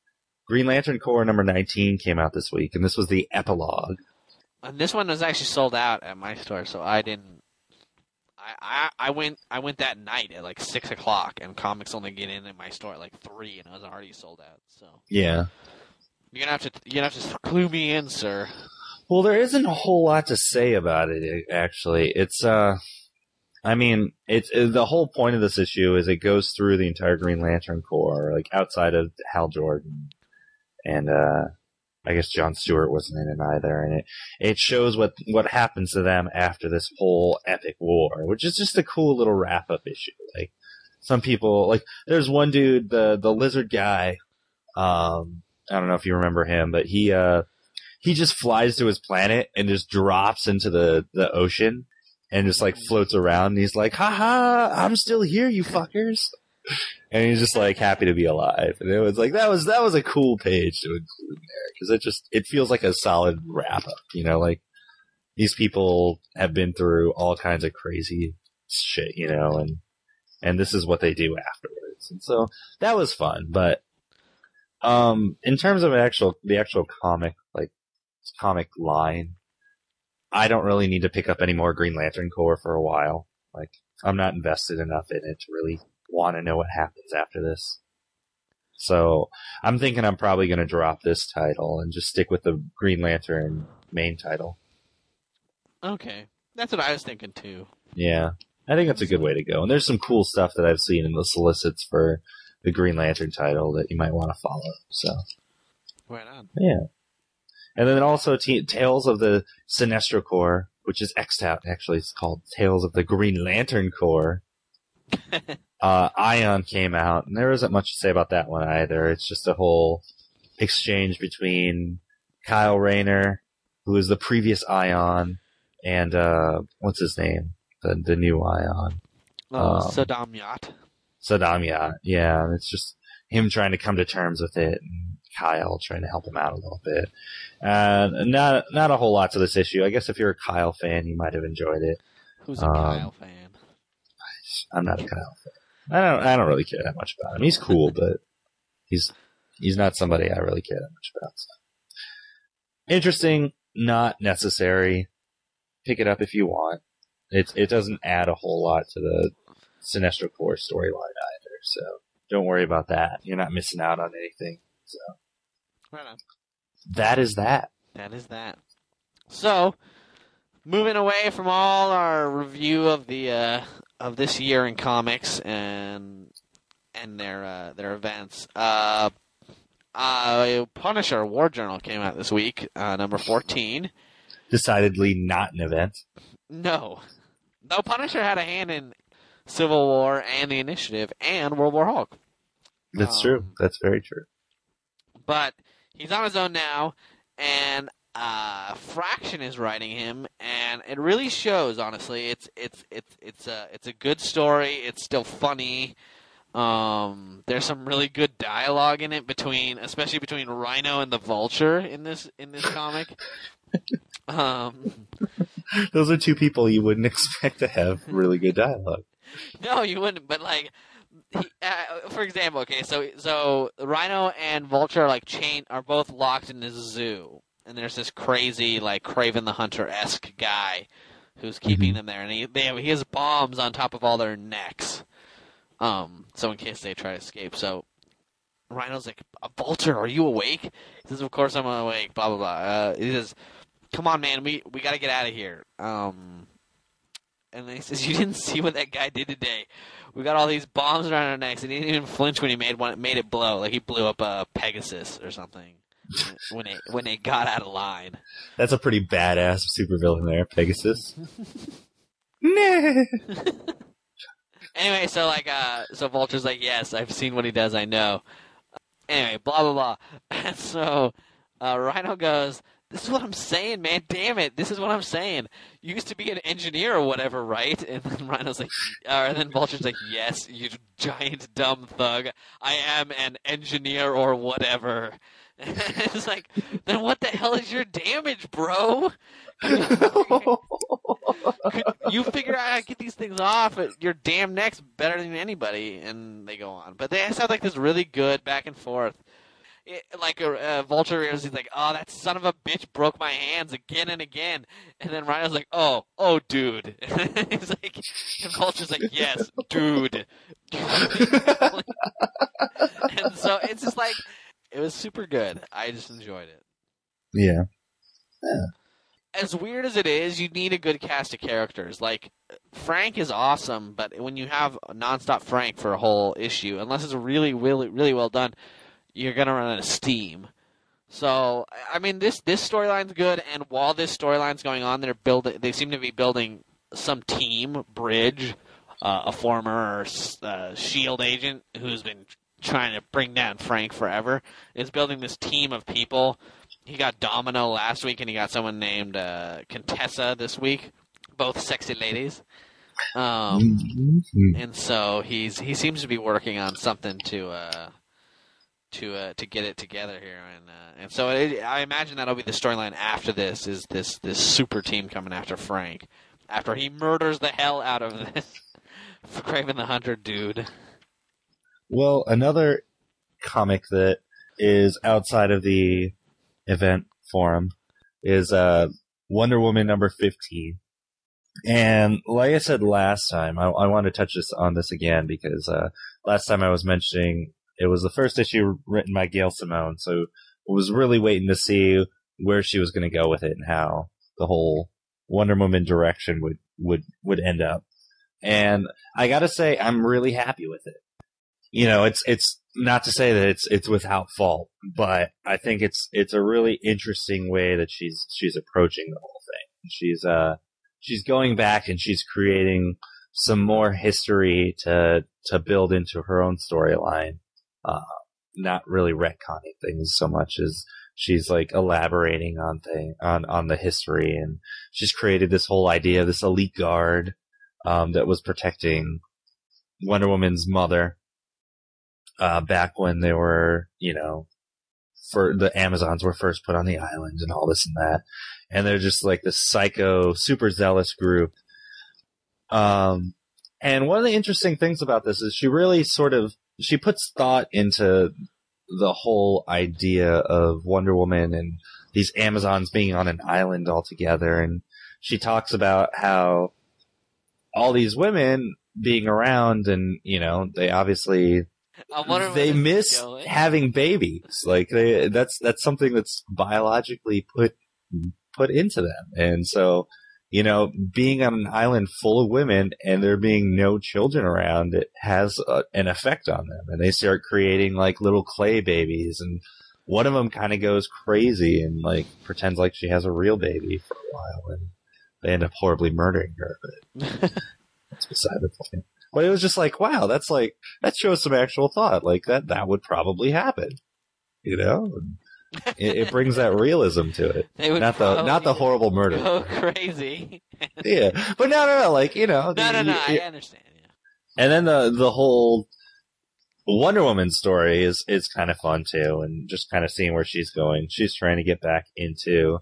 Green Lantern Corps number 19 came out this week, and this was the epilogue. And this one was actually sold out at my store, so I didn't. I, I I went I went that night at like six o'clock, and comics only get in at my store at like three, and it was already sold out. So Yeah. You're gonna have to you're gonna have to clue me in, sir. Well, there isn't a whole lot to say about it, actually. It's, uh, I mean, it's, it, the whole point of this issue is it goes through the entire Green Lantern Corps, like outside of Hal Jordan. And, uh, I guess John Stewart wasn't in it either. And it, it shows what, what happens to them after this whole epic war, which is just a cool little wrap up issue. Like, some people, like, there's one dude, the, the lizard guy, um, I don't know if you remember him, but he, uh, he just flies to his planet and just drops into the, the ocean and just like floats around. And he's like, ha ha, I'm still here, you fuckers. And he's just like happy to be alive. And it was like, that was, that was a cool page to include in there. Cause it just, it feels like a solid wrap up, you know, like these people have been through all kinds of crazy shit, you know, and, and this is what they do afterwards. And so that was fun, but, um, in terms of actual, the actual comic, like, comic line, I don't really need to pick up any more Green Lantern Corps for a while. Like, I'm not invested enough in it to really want to know what happens after this. So, I'm thinking I'm probably going to drop this title and just stick with the Green Lantern main title. Okay, that's what I was thinking too. Yeah. I think that's a good way to go. And there's some cool stuff that I've seen in the solicits for the Green Lantern title that you might want to follow. So, Right on. Yeah. And then also T- Tales of the Sinestro Corps, which is X'd out. Actually, it's called Tales of the Green Lantern Corps. uh, Ion came out, and there isn't much to say about that one either. It's just a whole exchange between Kyle Rayner, who is the previous Ion, and uh, what's his name, the the new Ion, Oh, Um, Sodam Yat. Sodam. Yeah, yeah. It's just him trying to come to terms with it, and Kyle trying to help him out a little bit. Uh, not not a whole lot to this issue. I guess if you're a Kyle fan, you might have enjoyed it. Who's a um, Kyle fan? I'm not a Kyle fan. I don't. I don't really care that much about him. He's cool, but he's he's not somebody I really care that much about. So. Interesting, not necessary. Pick it up if you want. It it doesn't add a whole lot to the Sinestro Corps storyline either. So don't worry about that. You're not missing out on anything. So Right on. that is that. That is that. So, moving away from all our review of the uh, of this year in comics and and their uh, their events, uh, uh, Punisher War Journal came out this week, uh, number fourteen. Decidedly not an event. No, though Punisher had a hand in Civil War and the Initiative and World War Hulk. That's Um, true. That's very true. But he's on his own now, and uh, Fraction is writing him, and it really shows. Honestly, it's it's it's it's a it's a good story. It's still funny. Um, there's some really good dialogue in it between, especially between Rhino and the Vulture in this in this comic. um, Those are two people you wouldn't expect to have really good dialogue. No, you wouldn't. But like, he, uh, for example, okay, so so Rhino and Vulture are like chain are both locked in this zoo, and there's this crazy like Kraven the Hunter esque guy who's keeping Mhm. them there, and he they have, he has bombs on top of all their necks, um, so in case they try to escape. So Rhino's like, Vulture, are you awake? He says, Of course I'm awake. Blah blah blah. Uh, he says, Come on, man, we we got to get out of here. Um, and then he says, "You didn't see what that guy did today. We got all these bombs around our necks, and he didn't even flinch when he made one. Made it blow like he blew up a Pegasus or something when they when they got out of line. That's a pretty badass supervillain there, Pegasus. nah. Anyway, so like, uh, so Vulture's like, "Yes, I've seen what he does. I know." Anyway, blah blah blah. And so uh, Rhino goes, "This is what I'm saying, man. Damn it, this is what I'm saying. You used to be an engineer or whatever, right?" And then Rhino's like, and then Vulture's like, "Yes, you giant dumb thug. I am an engineer or whatever." it's like, then what the hell is your damage, bro? You figure out how to get these things off your damn necks better than anybody, and they go on. But they have like this really good back and forth. It, like a uh, Vulture is he's like, oh, that son of a bitch broke my hands again and again, and then Rhino's like, oh, oh, dude. he's like, and Vulture's like, yes, dude. and so it's just like, it was super good. I just enjoyed it yeah. as weird as it is, you need a good cast of characters. Like Frank is awesome, but when you have a nonstop Frank for a whole issue, unless it's really, really, really well done, you're gonna run out of steam. So, I mean, this this storyline's good, and while this storyline's going on, they're building. They seem to be building some team. Bridge, uh, a former uh, Shield agent who's been trying to bring down Frank forever, is building this team of people he got Domino last week, and he got someone named uh, Contessa this week. Both sexy ladies. Um, Mhm. and so he's he seems to be working on something to uh, to uh, to get it together here, and uh, and so it, I imagine that'll be the storyline after this is this this super team coming after Frank after he murders the hell out of this Kraven the Hunter dude. Well, another comic that is outside of the event forum is uh, Wonder Woman number 15. And like I said last time, I, I want to touch this on this again because uh, last time I was mentioning it was the first issue written by Gail Simone, so I was really waiting to see where she was going to go with it and how the whole Wonder Woman direction would would would end up. And I got to say, I'm really happy with it you know, it's it's not to say that it's it's without fault, but I think it's it's a really interesting way that she's she's approaching the whole thing. She's uh she's going back and she's creating some more history to to build into her own storyline. Uh, not really retconning things so much as she's like elaborating on thing on on the history, and she's created this whole idea of this elite guard um, that was protecting Wonder Woman's mother uh, back when they were, you know, for the Amazons were first put on the island and all this and that. And they're just like this psycho, super zealous group. Um, and one of the interesting things about this is she really sort of, she puts thought into the whole idea of Wonder Woman and these Amazons being on an island all together. And she talks about how all these women being around and, you know, they obviously I wonder where they miss having babies. Like they, that's that's something that's biologically put put into them, and so you know, being on an island full of women and there being no children around, it has a, an effect on them, and they start creating like little clay babies, and one of them kind of goes crazy and like pretends like she has a real baby for a while, and they end up horribly murdering her. But that's beside the point. But it was just like, wow, that's like that shows some actual thought. Like that that would probably happen. You know? It, it brings that realism to it. Not the not the horrible murder. Go crazy. Yeah. But no no no, like, you know. no, no, no. I understand. Yeah. and then the the whole Wonder Woman story is is kind of fun too, and just kind of seeing where she's going. She's trying to get back into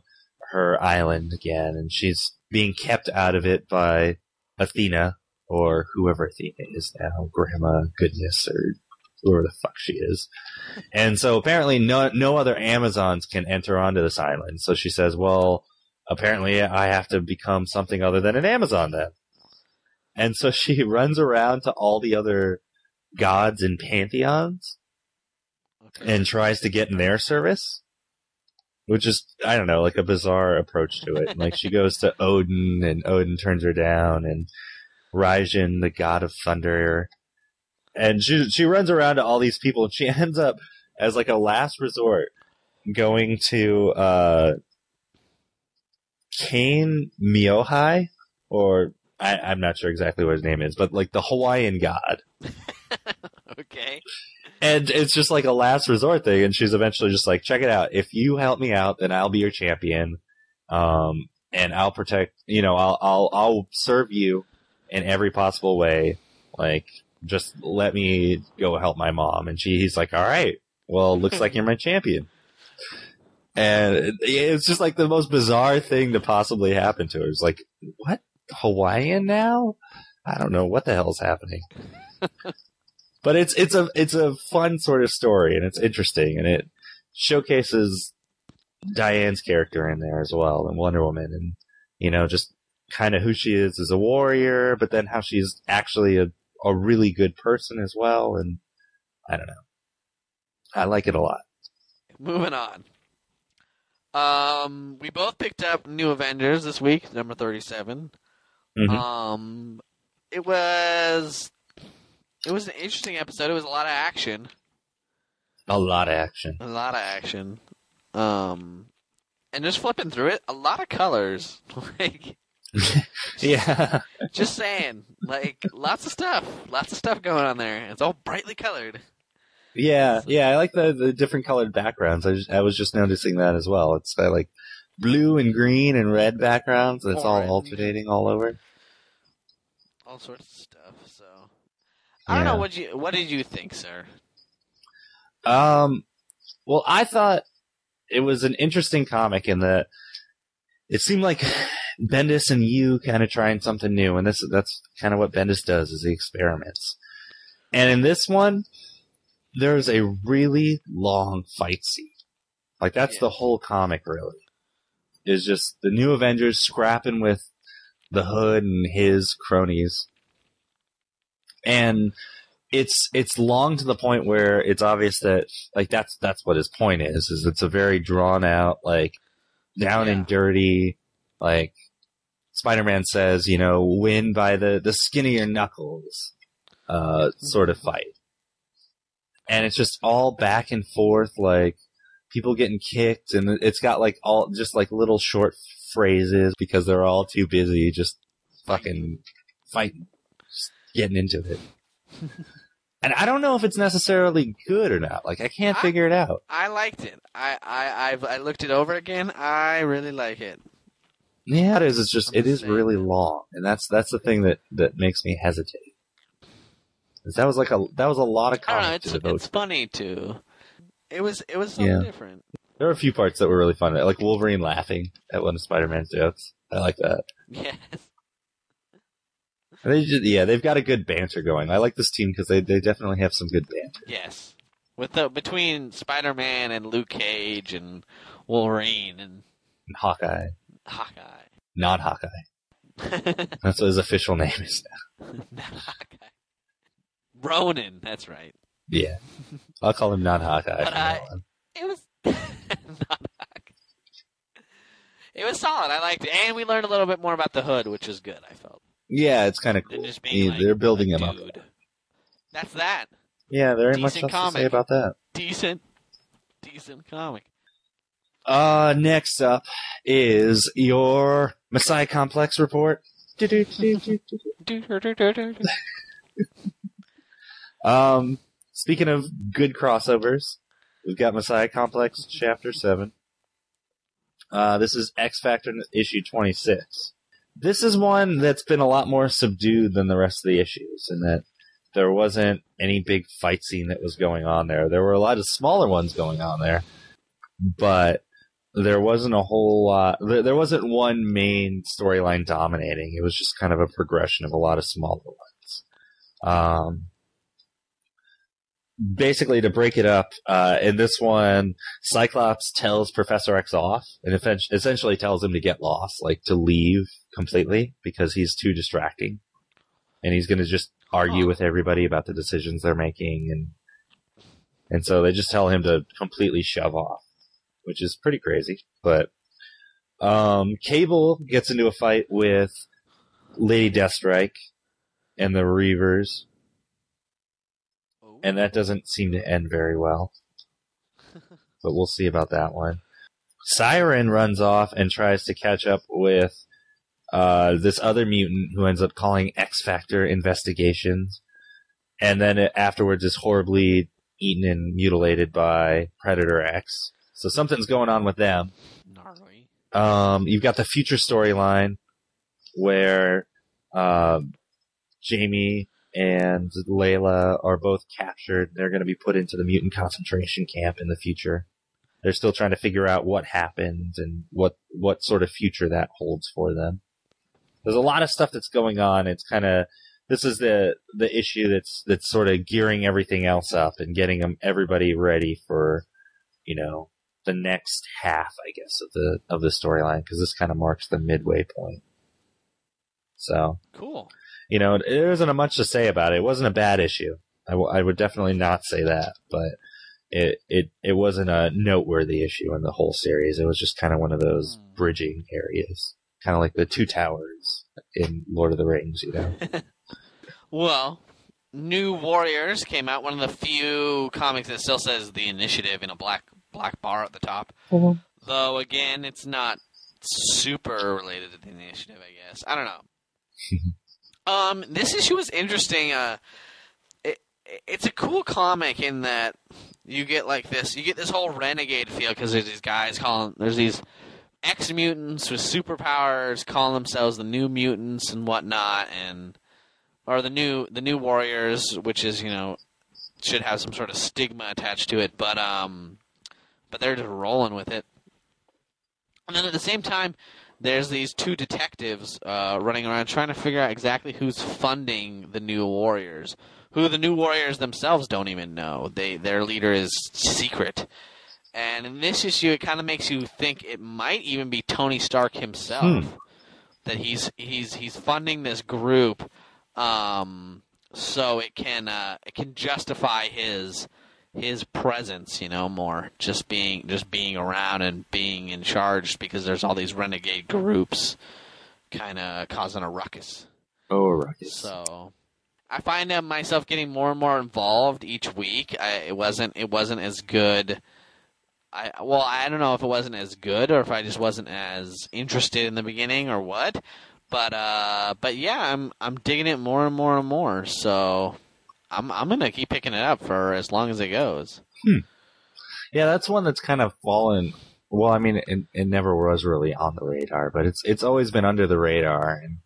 her island again, and she's being kept out of it by Athena or whoever Athena is now, Grandma Goodness or whoever the fuck she is. And so apparently no no other Amazons can enter onto this island. So she says, "Well, apparently I have to become something other than an Amazon then." And so she runs around to all the other gods and pantheons Okay. and tries to get in their service. Which is, I don't know, like a bizarre approach to it. like she goes to Odin and Odin turns her down and Raijin, the god of thunder. And she, she runs around to all these people and she ends up as like a last resort going to, uh, Kane Milohai or I, I'm not sure exactly what his name is, but like the Hawaiian god. okay. And it's just like a last resort thing. And she's eventually just like, check it out. If you help me out, then I'll be your champion. Um, and I'll protect, you know, I'll, I'll, I'll serve you in every possible way. Like, just let me go help my mom. And she, he's like, all right, well, looks like you're my champion. And it's just like the most bizarre thing to possibly happen to her. It's like, what? Hawaiian now? I don't know what the hell's happening. but it's it's a it's a fun sort of story and it's interesting and it showcases Diane's character in there as well and Wonder Woman and you know just kind of who she is as a warrior but then how she's actually a a really good person as well and I don't know. I like it a lot. Moving on. Um, we both picked up New Avengers this week, number thirty-seven. Mhm. Um, it was it was an interesting episode. It was a lot of action, A lot of action. a lot of action. Um, and just flipping through it, a lot of colors. like, Yeah. just saying, like lots of stuff, lots of stuff going on there. It's all brightly colored. Yeah, yeah, I like the the different colored backgrounds. I just, I was just noticing that as well. It's got like blue and green and red backgrounds. and It's all alternating all over. all sorts of stuff. So I don't Yeah. know what you what did you think, sir? Um, well, I thought it was an interesting comic in that it seemed like Bendis and Yu kind of trying something new, and this that's kind of what Bendis does is he experiments. And in this one, there's a really long fight scene. Like that's Yeah. the whole comic, really. Is just the new Avengers scrapping with the Hood and his cronies, and it's it's long to the point where it's obvious that like that's that's what his point is. Is it's a very drawn out, like down Yeah. and dirty, like Spider-Man says, you know, win by the the skin of your knuckles, uh, sort of fight. And it's just all back and forth, like people getting kicked, and it's got like all just like little short phrases because they're all too busy just fucking fighting, just getting into it. and I don't know if it's necessarily good or not. Like I can't I- figure it out. I liked it. I I I've, I looked it over again. I really like it. Yeah, it is. It's just I'm it is saying. really long, and that's that's the thing that that makes me hesitate. 'Cause That was like a that was a lot of I don't know. comic It's to devote. it's funny too. It was it was something Yeah. different. There were a few parts that were really fun, like Wolverine laughing at one of Spider-Man's jokes. I like that. Yes. And They just, yeah, they've got a good banter going. I like this team because they they definitely have some good banter. Yes. With the between Spider Man and Luke Cage and Wolverine and And Hawkeye, Hawkeye. not Hawkeye. That's what his official name is. Not Hawkeye. Ronin, that's right. Yeah, I'll call him not Hawkeye. But It was not Hawkeye. It was solid. I liked it, and we learned a little bit more about the hood, which was good. I felt. Yeah, it's kind of cool. being Yeah, like, they're building a him up. That's that. Yeah, there ain't much Decent else to say comic. about that. Decent, decent comic. Uh, next up is your Messiah Complex report. um, speaking of good crossovers, we've got Messiah Complex Chapter 7. Uh, this is X Factor issue 26. This is one that's been a lot more subdued than the rest of the issues in that there wasn't any big fight scene that was going on there. There were a lot of smaller ones going on there, but there wasn't a whole lot. There, there wasn't one main storyline dominating. It was just kind of a progression of a lot of smaller ones. Um, basically, to break it up, uh, in this one, Cyclops tells Professor X off and essentially tells him to get lost, like to leave completely because he's too distracting. And he's going to just argue with everybody about the decisions they're making and and so they just tell him to completely shove off, which is pretty crazy. But um, Cable gets into a fight with Lady Deathstrike and the Reavers, and that doesn't seem to end very well. but we'll see about that one. Siryn runs off and tries to catch up with uh, this other mutant who ends up calling X Factor investigations, and then it, afterwards is horribly eaten and mutilated by Predator X. So something's going on with them. Gnarly. Um, you've got the future storyline where um, Jamie and Layla are both captured. They're going to be put into the mutant concentration camp in the future. They're still trying to figure out what happened and what what sort of future that holds for them there's a lot of stuff that's going on. It's kind of this is the the issue that's that's sort of gearing everything else up and getting them everybody ready for you know the next half, I guess, of the of the storyline because this kind of marks the midway point. So cool. You know, there isn't much to say about it. It wasn't a bad issue. I, w- I would definitely not say that, but it it it wasn't a noteworthy issue in the whole series. It was just kind of one of those hmm. bridging areas kind of like the two towers in Lord of the Rings, you know. well, New Warriors came out, one of the few comics that still says the Initiative in a black black bar at the top. Mm-hmm. Though again, it's not super related to the Initiative, I guess. I don't know. um, this issue was interesting. Uh, it, it's a cool comic in that you get like this, you get this whole renegade feel because there's these guys calling, there's these X mutants with superpowers calling themselves the New Mutants and whatnot, and or the new the New Warriors, which is you know should have some sort of stigma attached to it, but um, but they're just rolling with it. And then at the same time, there's these two detectives uh, running around trying to figure out exactly who's funding the New Warriors. Who the New Warriors themselves don't even know. They their leader is secret and in this issue, it kind of makes you think it might even be Tony Stark himself hmm. that he's he's he's funding this group, um, so it can uh, it can justify his his presence, you know, more just being just being around and being in charge because there's all these renegade groups kind of causing a ruckus. Oh, a ruckus. So I find myself getting more and more involved each week. I, it wasn't it wasn't as good I well, I don't know if it wasn't as good or if I just wasn't as interested in the beginning or what. But uh, but yeah, I'm I'm digging it more and more and more. So I'm I'm gonna keep picking it up for as long as it goes. Hmm. Yeah, that's one that's kind of fallen. Well, I mean, it, it never was really on the radar, but it's it's always been under the radar, and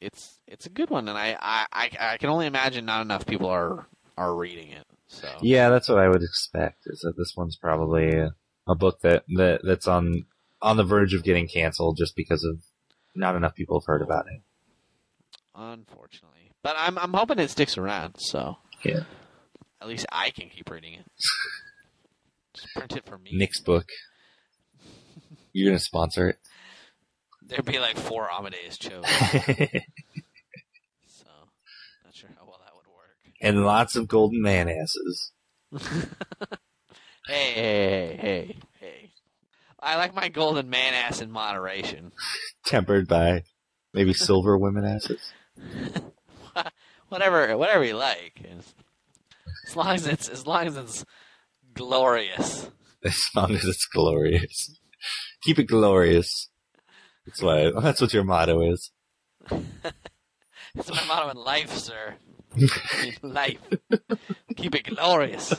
it's it's a good one. And I I, I can only imagine not enough people are are reading it. So yeah, that's what I would expect. Is that this one's probably a book that, that that's on on the verge of getting canceled just because of not enough people have heard about it. Unfortunately, but I'm I'm hoping it sticks around. So yeah, at least I can keep reading it. Just print it for me. Nick's book. You're gonna sponsor it. There'd be like four Amadeus Cho. so not sure how well that would work. And lots of golden man asses. Hey, hey, hey, hey, I like my golden man ass in moderation. Tempered by maybe silver women asses. Whatever, whatever you like. As long as it's as long as it's glorious. As long as it's glorious. Keep it glorious. That's why. That's what your motto is. That's my motto in life, sir. in life. Keep it glorious.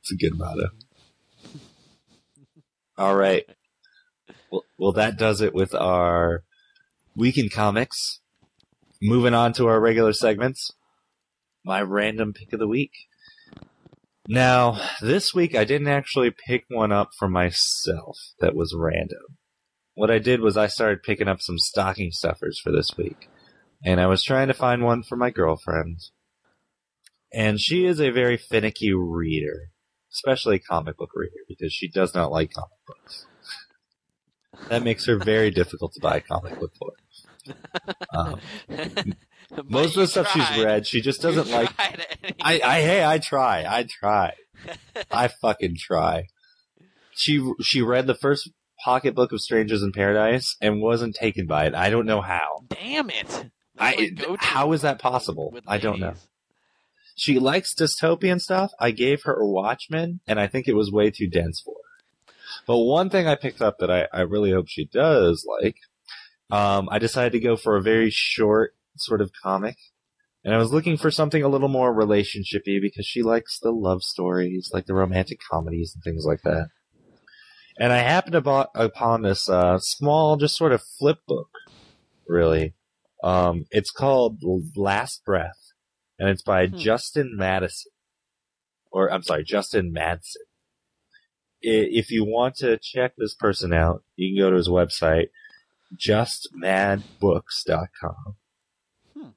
It's a good motto. All right. Well, well, that does it with our week in comics. Moving on to our regular segments. My random pick of the week. Now, this week I didn't actually pick one up for myself that was random. What I did was I started picking up some stocking stuffers for this week. And I was trying to find one for my girlfriend. And she is a very finicky reader, especially comic book reader, because she does not like comic books. That makes her very difficult to buy a comic book for. Um, most of the stuff tried. she's read, she just doesn't like. I, I, hey, I try, I try, I fucking try. She, she read the first pocketbook of Strangers in Paradise and wasn't taken by it. I don't know how. Damn it. I, how is that possible? I don't know. She likes dystopian stuff. I gave her a Watchmen, and I think it was way too dense for her. But one thing I picked up that I, I really hope she does like, um, I decided to go for a very short sort of comic. And I was looking for something a little more relationshipy because she likes the love stories, like the romantic comedies and things like that. And I happened abo- upon this uh, small, just sort of flip book, really. Um, it's called Last Breath and it's by Hmm. Justin Madison. Or, I'm sorry, Justin Madsen. If you want to check this person out, you can go to his website, justmadbooks.com. Hmm.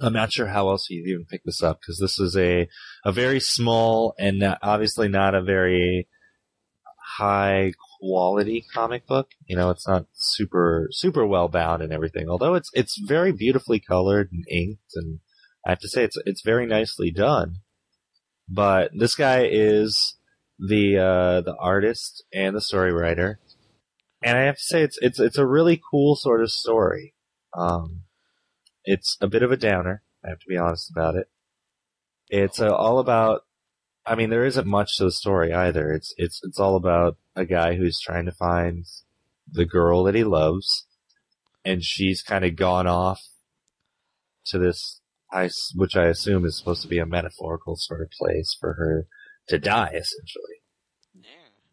I'm not sure how else you even pick this up because this is a, a very small and not- obviously not a very high quality comic book. You know, it's not super, super well bound and everything, although it's, it's very beautifully colored and inked and I have to say it's it's very nicely done. But this guy is the uh, the artist and the story writer, and I have to say it's it's it's a really cool sort of story. Um, it's a bit of a downer. I have to be honest about it. It's uh, all about. I mean, there isn't much to the story either. It's it's it's all about a guy who's trying to find the girl that he loves, and she's kind of gone off to this I, which I assume is supposed to be a metaphorical sort of place for her to die, essentially.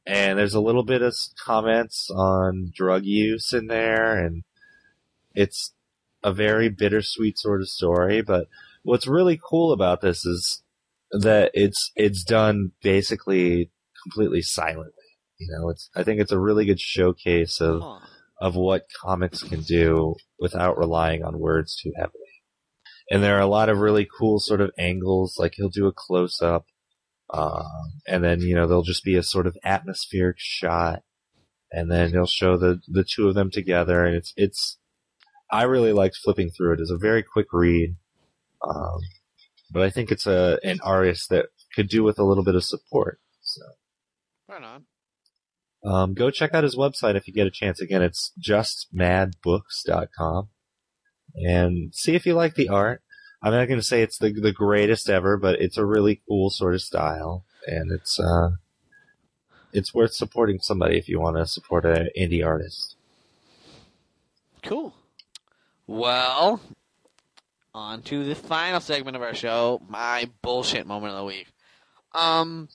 And there's a little bit of comments on drug use in there, and it's a very bittersweet sort of story. But what's really cool about this is that it's it's done basically completely silently. You know, it's I think it's a really good showcase of of what comics can do without relying on words too heavily. And there are a lot of really cool sort of angles, like he'll do a close up, um, and then you know there'll just be a sort of atmospheric shot, and then he'll show the the two of them together, and it's it's. I really liked flipping through it. It's a very quick read, um, but I think it's a an artist that could do with a little bit of support. So Right on. um, go check out his website if you get a chance. Again, it's justmadbooks.com and see if you like the art. I'm not going to say it's the the greatest ever, but it's a really cool sort of style, and it's uh, it's worth supporting somebody if you want to support an indie artist. Cool. Well, on to the final segment of our show, my bullshit moment of the week. Um,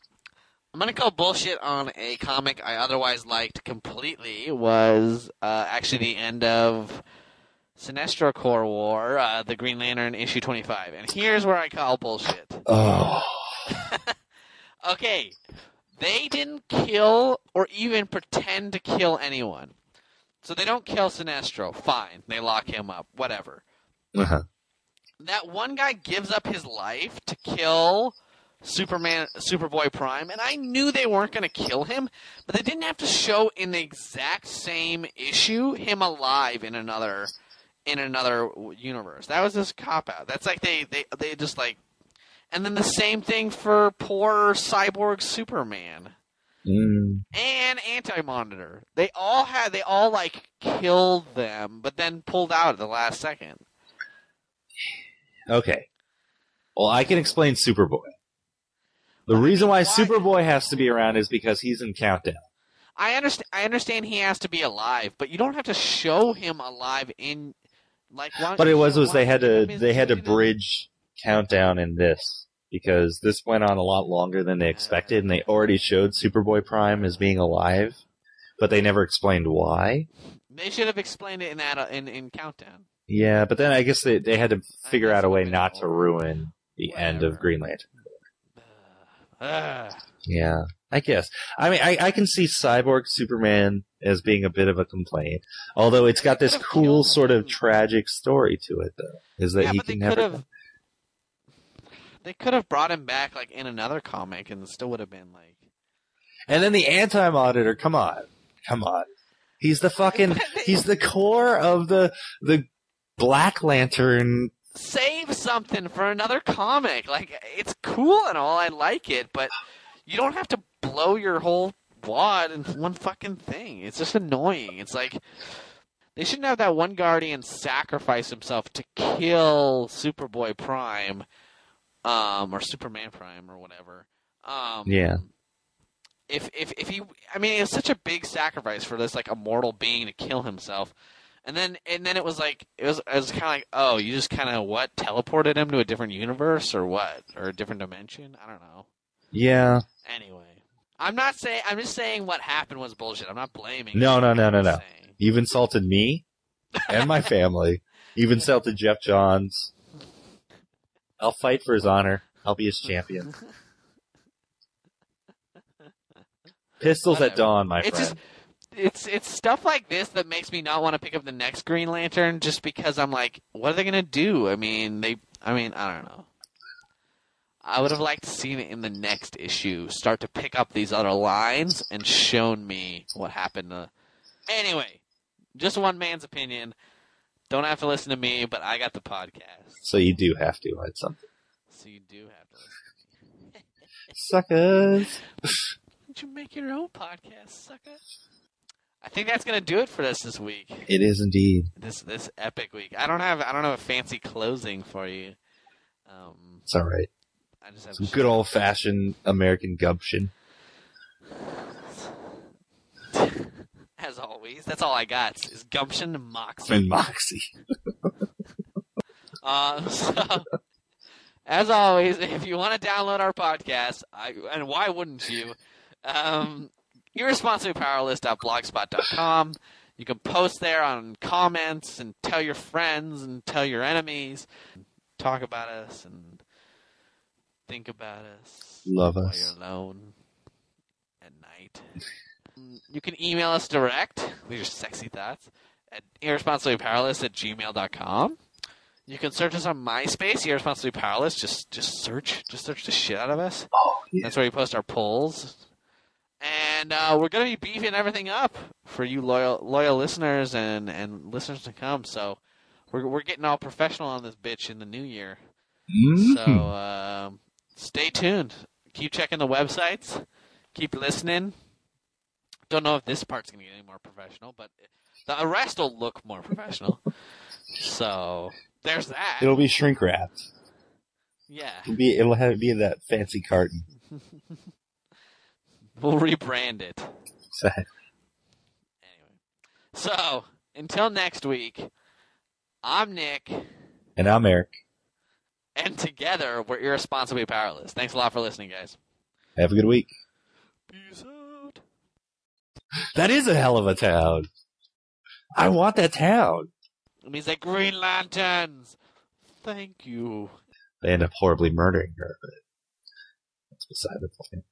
I'm gonna call bullshit on a comic I otherwise liked completely. Was uh, actually the end of Sinestro Corps War, uh, the Green Lantern issue 25, and here's where I call bullshit. Oh, Okay, they didn't kill or even pretend to kill anyone. So they don't kill Sinestro. Fine. They lock him up. Whatever. uh-huh. That one guy gives up his life to kill Superman, Superboy Prime, and I knew they weren't going to kill him, but they didn't have to show in the exact same issue him alive in another in another universe. That was just cop out. That's like they they they just like, and then the same thing for poor cyborg Superman mm, and Anti Monitor. They all had they all like killed them, but then pulled out at the last second. okay. Well, I can explain Superboy. The Well, reason why why- Superboy has to be around is because he's in Countdown. I understand. I understand he has to be alive, but you don't have to show him alive in Like, why But it was was they had to they had to bridge countdown in this because this went on a lot longer than they expected, and they already showed Superboy Prime as being alive, but they never explained why. They should have explained it in that in in countdown. Yeah, but then I guess they they had to figure out a way not to ruin the end of Whatever. Green Lantern. Ugh. Yeah, I guess. I mean, I, I can see Cyborg Superman as being a bit of a complaint, although it's got this cool sort of tragic story to it, though. Is that yeah, he but they can could never. have. They could have brought him back like in another comic, and it still would have been like. And then the Anti Monitor. Come on, come on. He's the fucking. He's the core of the the Black Lantern. save something for another comic. Like it's cool and all, I like it, but you don't have to blow your whole wad in one fucking thing. It's just annoying. It's like they shouldn't have that one guardian sacrifice himself to kill Superboy Prime, um, or Superman Prime or whatever. Um, Yeah. If if if he, I mean, it's such a big sacrifice for this like immortal being to kill himself. And then and then it was like it was it was kind of like oh you just kind of what teleported him to a different universe or what or a different dimension I don't know. Yeah. Anyway, I'm not saying I'm just saying what happened was bullshit. I'm not blaming. No, you. no, no, no, no. saying. You've insulted me and my family. You've insulted Geoff Johns. I'll fight for his honor. I'll be his champion. Pistols at dawn, my It's friend. just it's it's stuff like this that makes me not want to pick up the next Green Lantern just because I'm like, what are they gonna do? I mean, they. I mean, I don't know. I would have liked to seen it in the next issue start to pick up these other lines and shown me what happened. To... Anyway, just one man's opinion. Don't have to listen to me, but I got the podcast, So you do have to hide something. so you do have to listen. to me. Suckers. Don't you make your own podcast, sucker? I think that's gonna do it for us this week. It is indeed. this this epic week. I don't have I don't have a fancy closing for you. Um, It's just have Some good old fashioned American gumption. as always. That's all I got is gumption and moxie. And Moxie. Uh, so, as always, if you want to download our podcast, I, and why wouldn't you? Um, irresponsiblypowerless.blogspot.com. You can post there on comments and tell your friends and tell your enemies, talk about us and think about us. Love while us. you're alone at night. Mm, you can email us direct with your sexy thoughts at irresponsiblypowerless at gmail.com. You can search us on MySpace, Irresponsibly Powerless. Just just search. Just search the shit out of us. Oh, yeah. That's where we post our polls. And uh, we're going to be beefing everything up for you loyal loyal listeners and, and listeners to come. So we're, we're getting all professional on this bitch in the new year. So Mhm. um, stay tuned. Keep checking the websites. Keep listening. Don't know if this part's gonna get any more professional, but the arrest will look more professional. so there's that. It'll be shrink wrapped. yeah, It'll be it'll have it be in that fancy carton. we'll rebrand it anyway. So until next week, I'm Nick, And I'm Eric. And together we're irresponsibly powerless. Thanks a lot for listening, guys. Have a good week. Peace out. That is a hell of a town. I want that town. And he's like, Green Lanterns. Thank you. They end up horribly murdering her, but that's beside the point.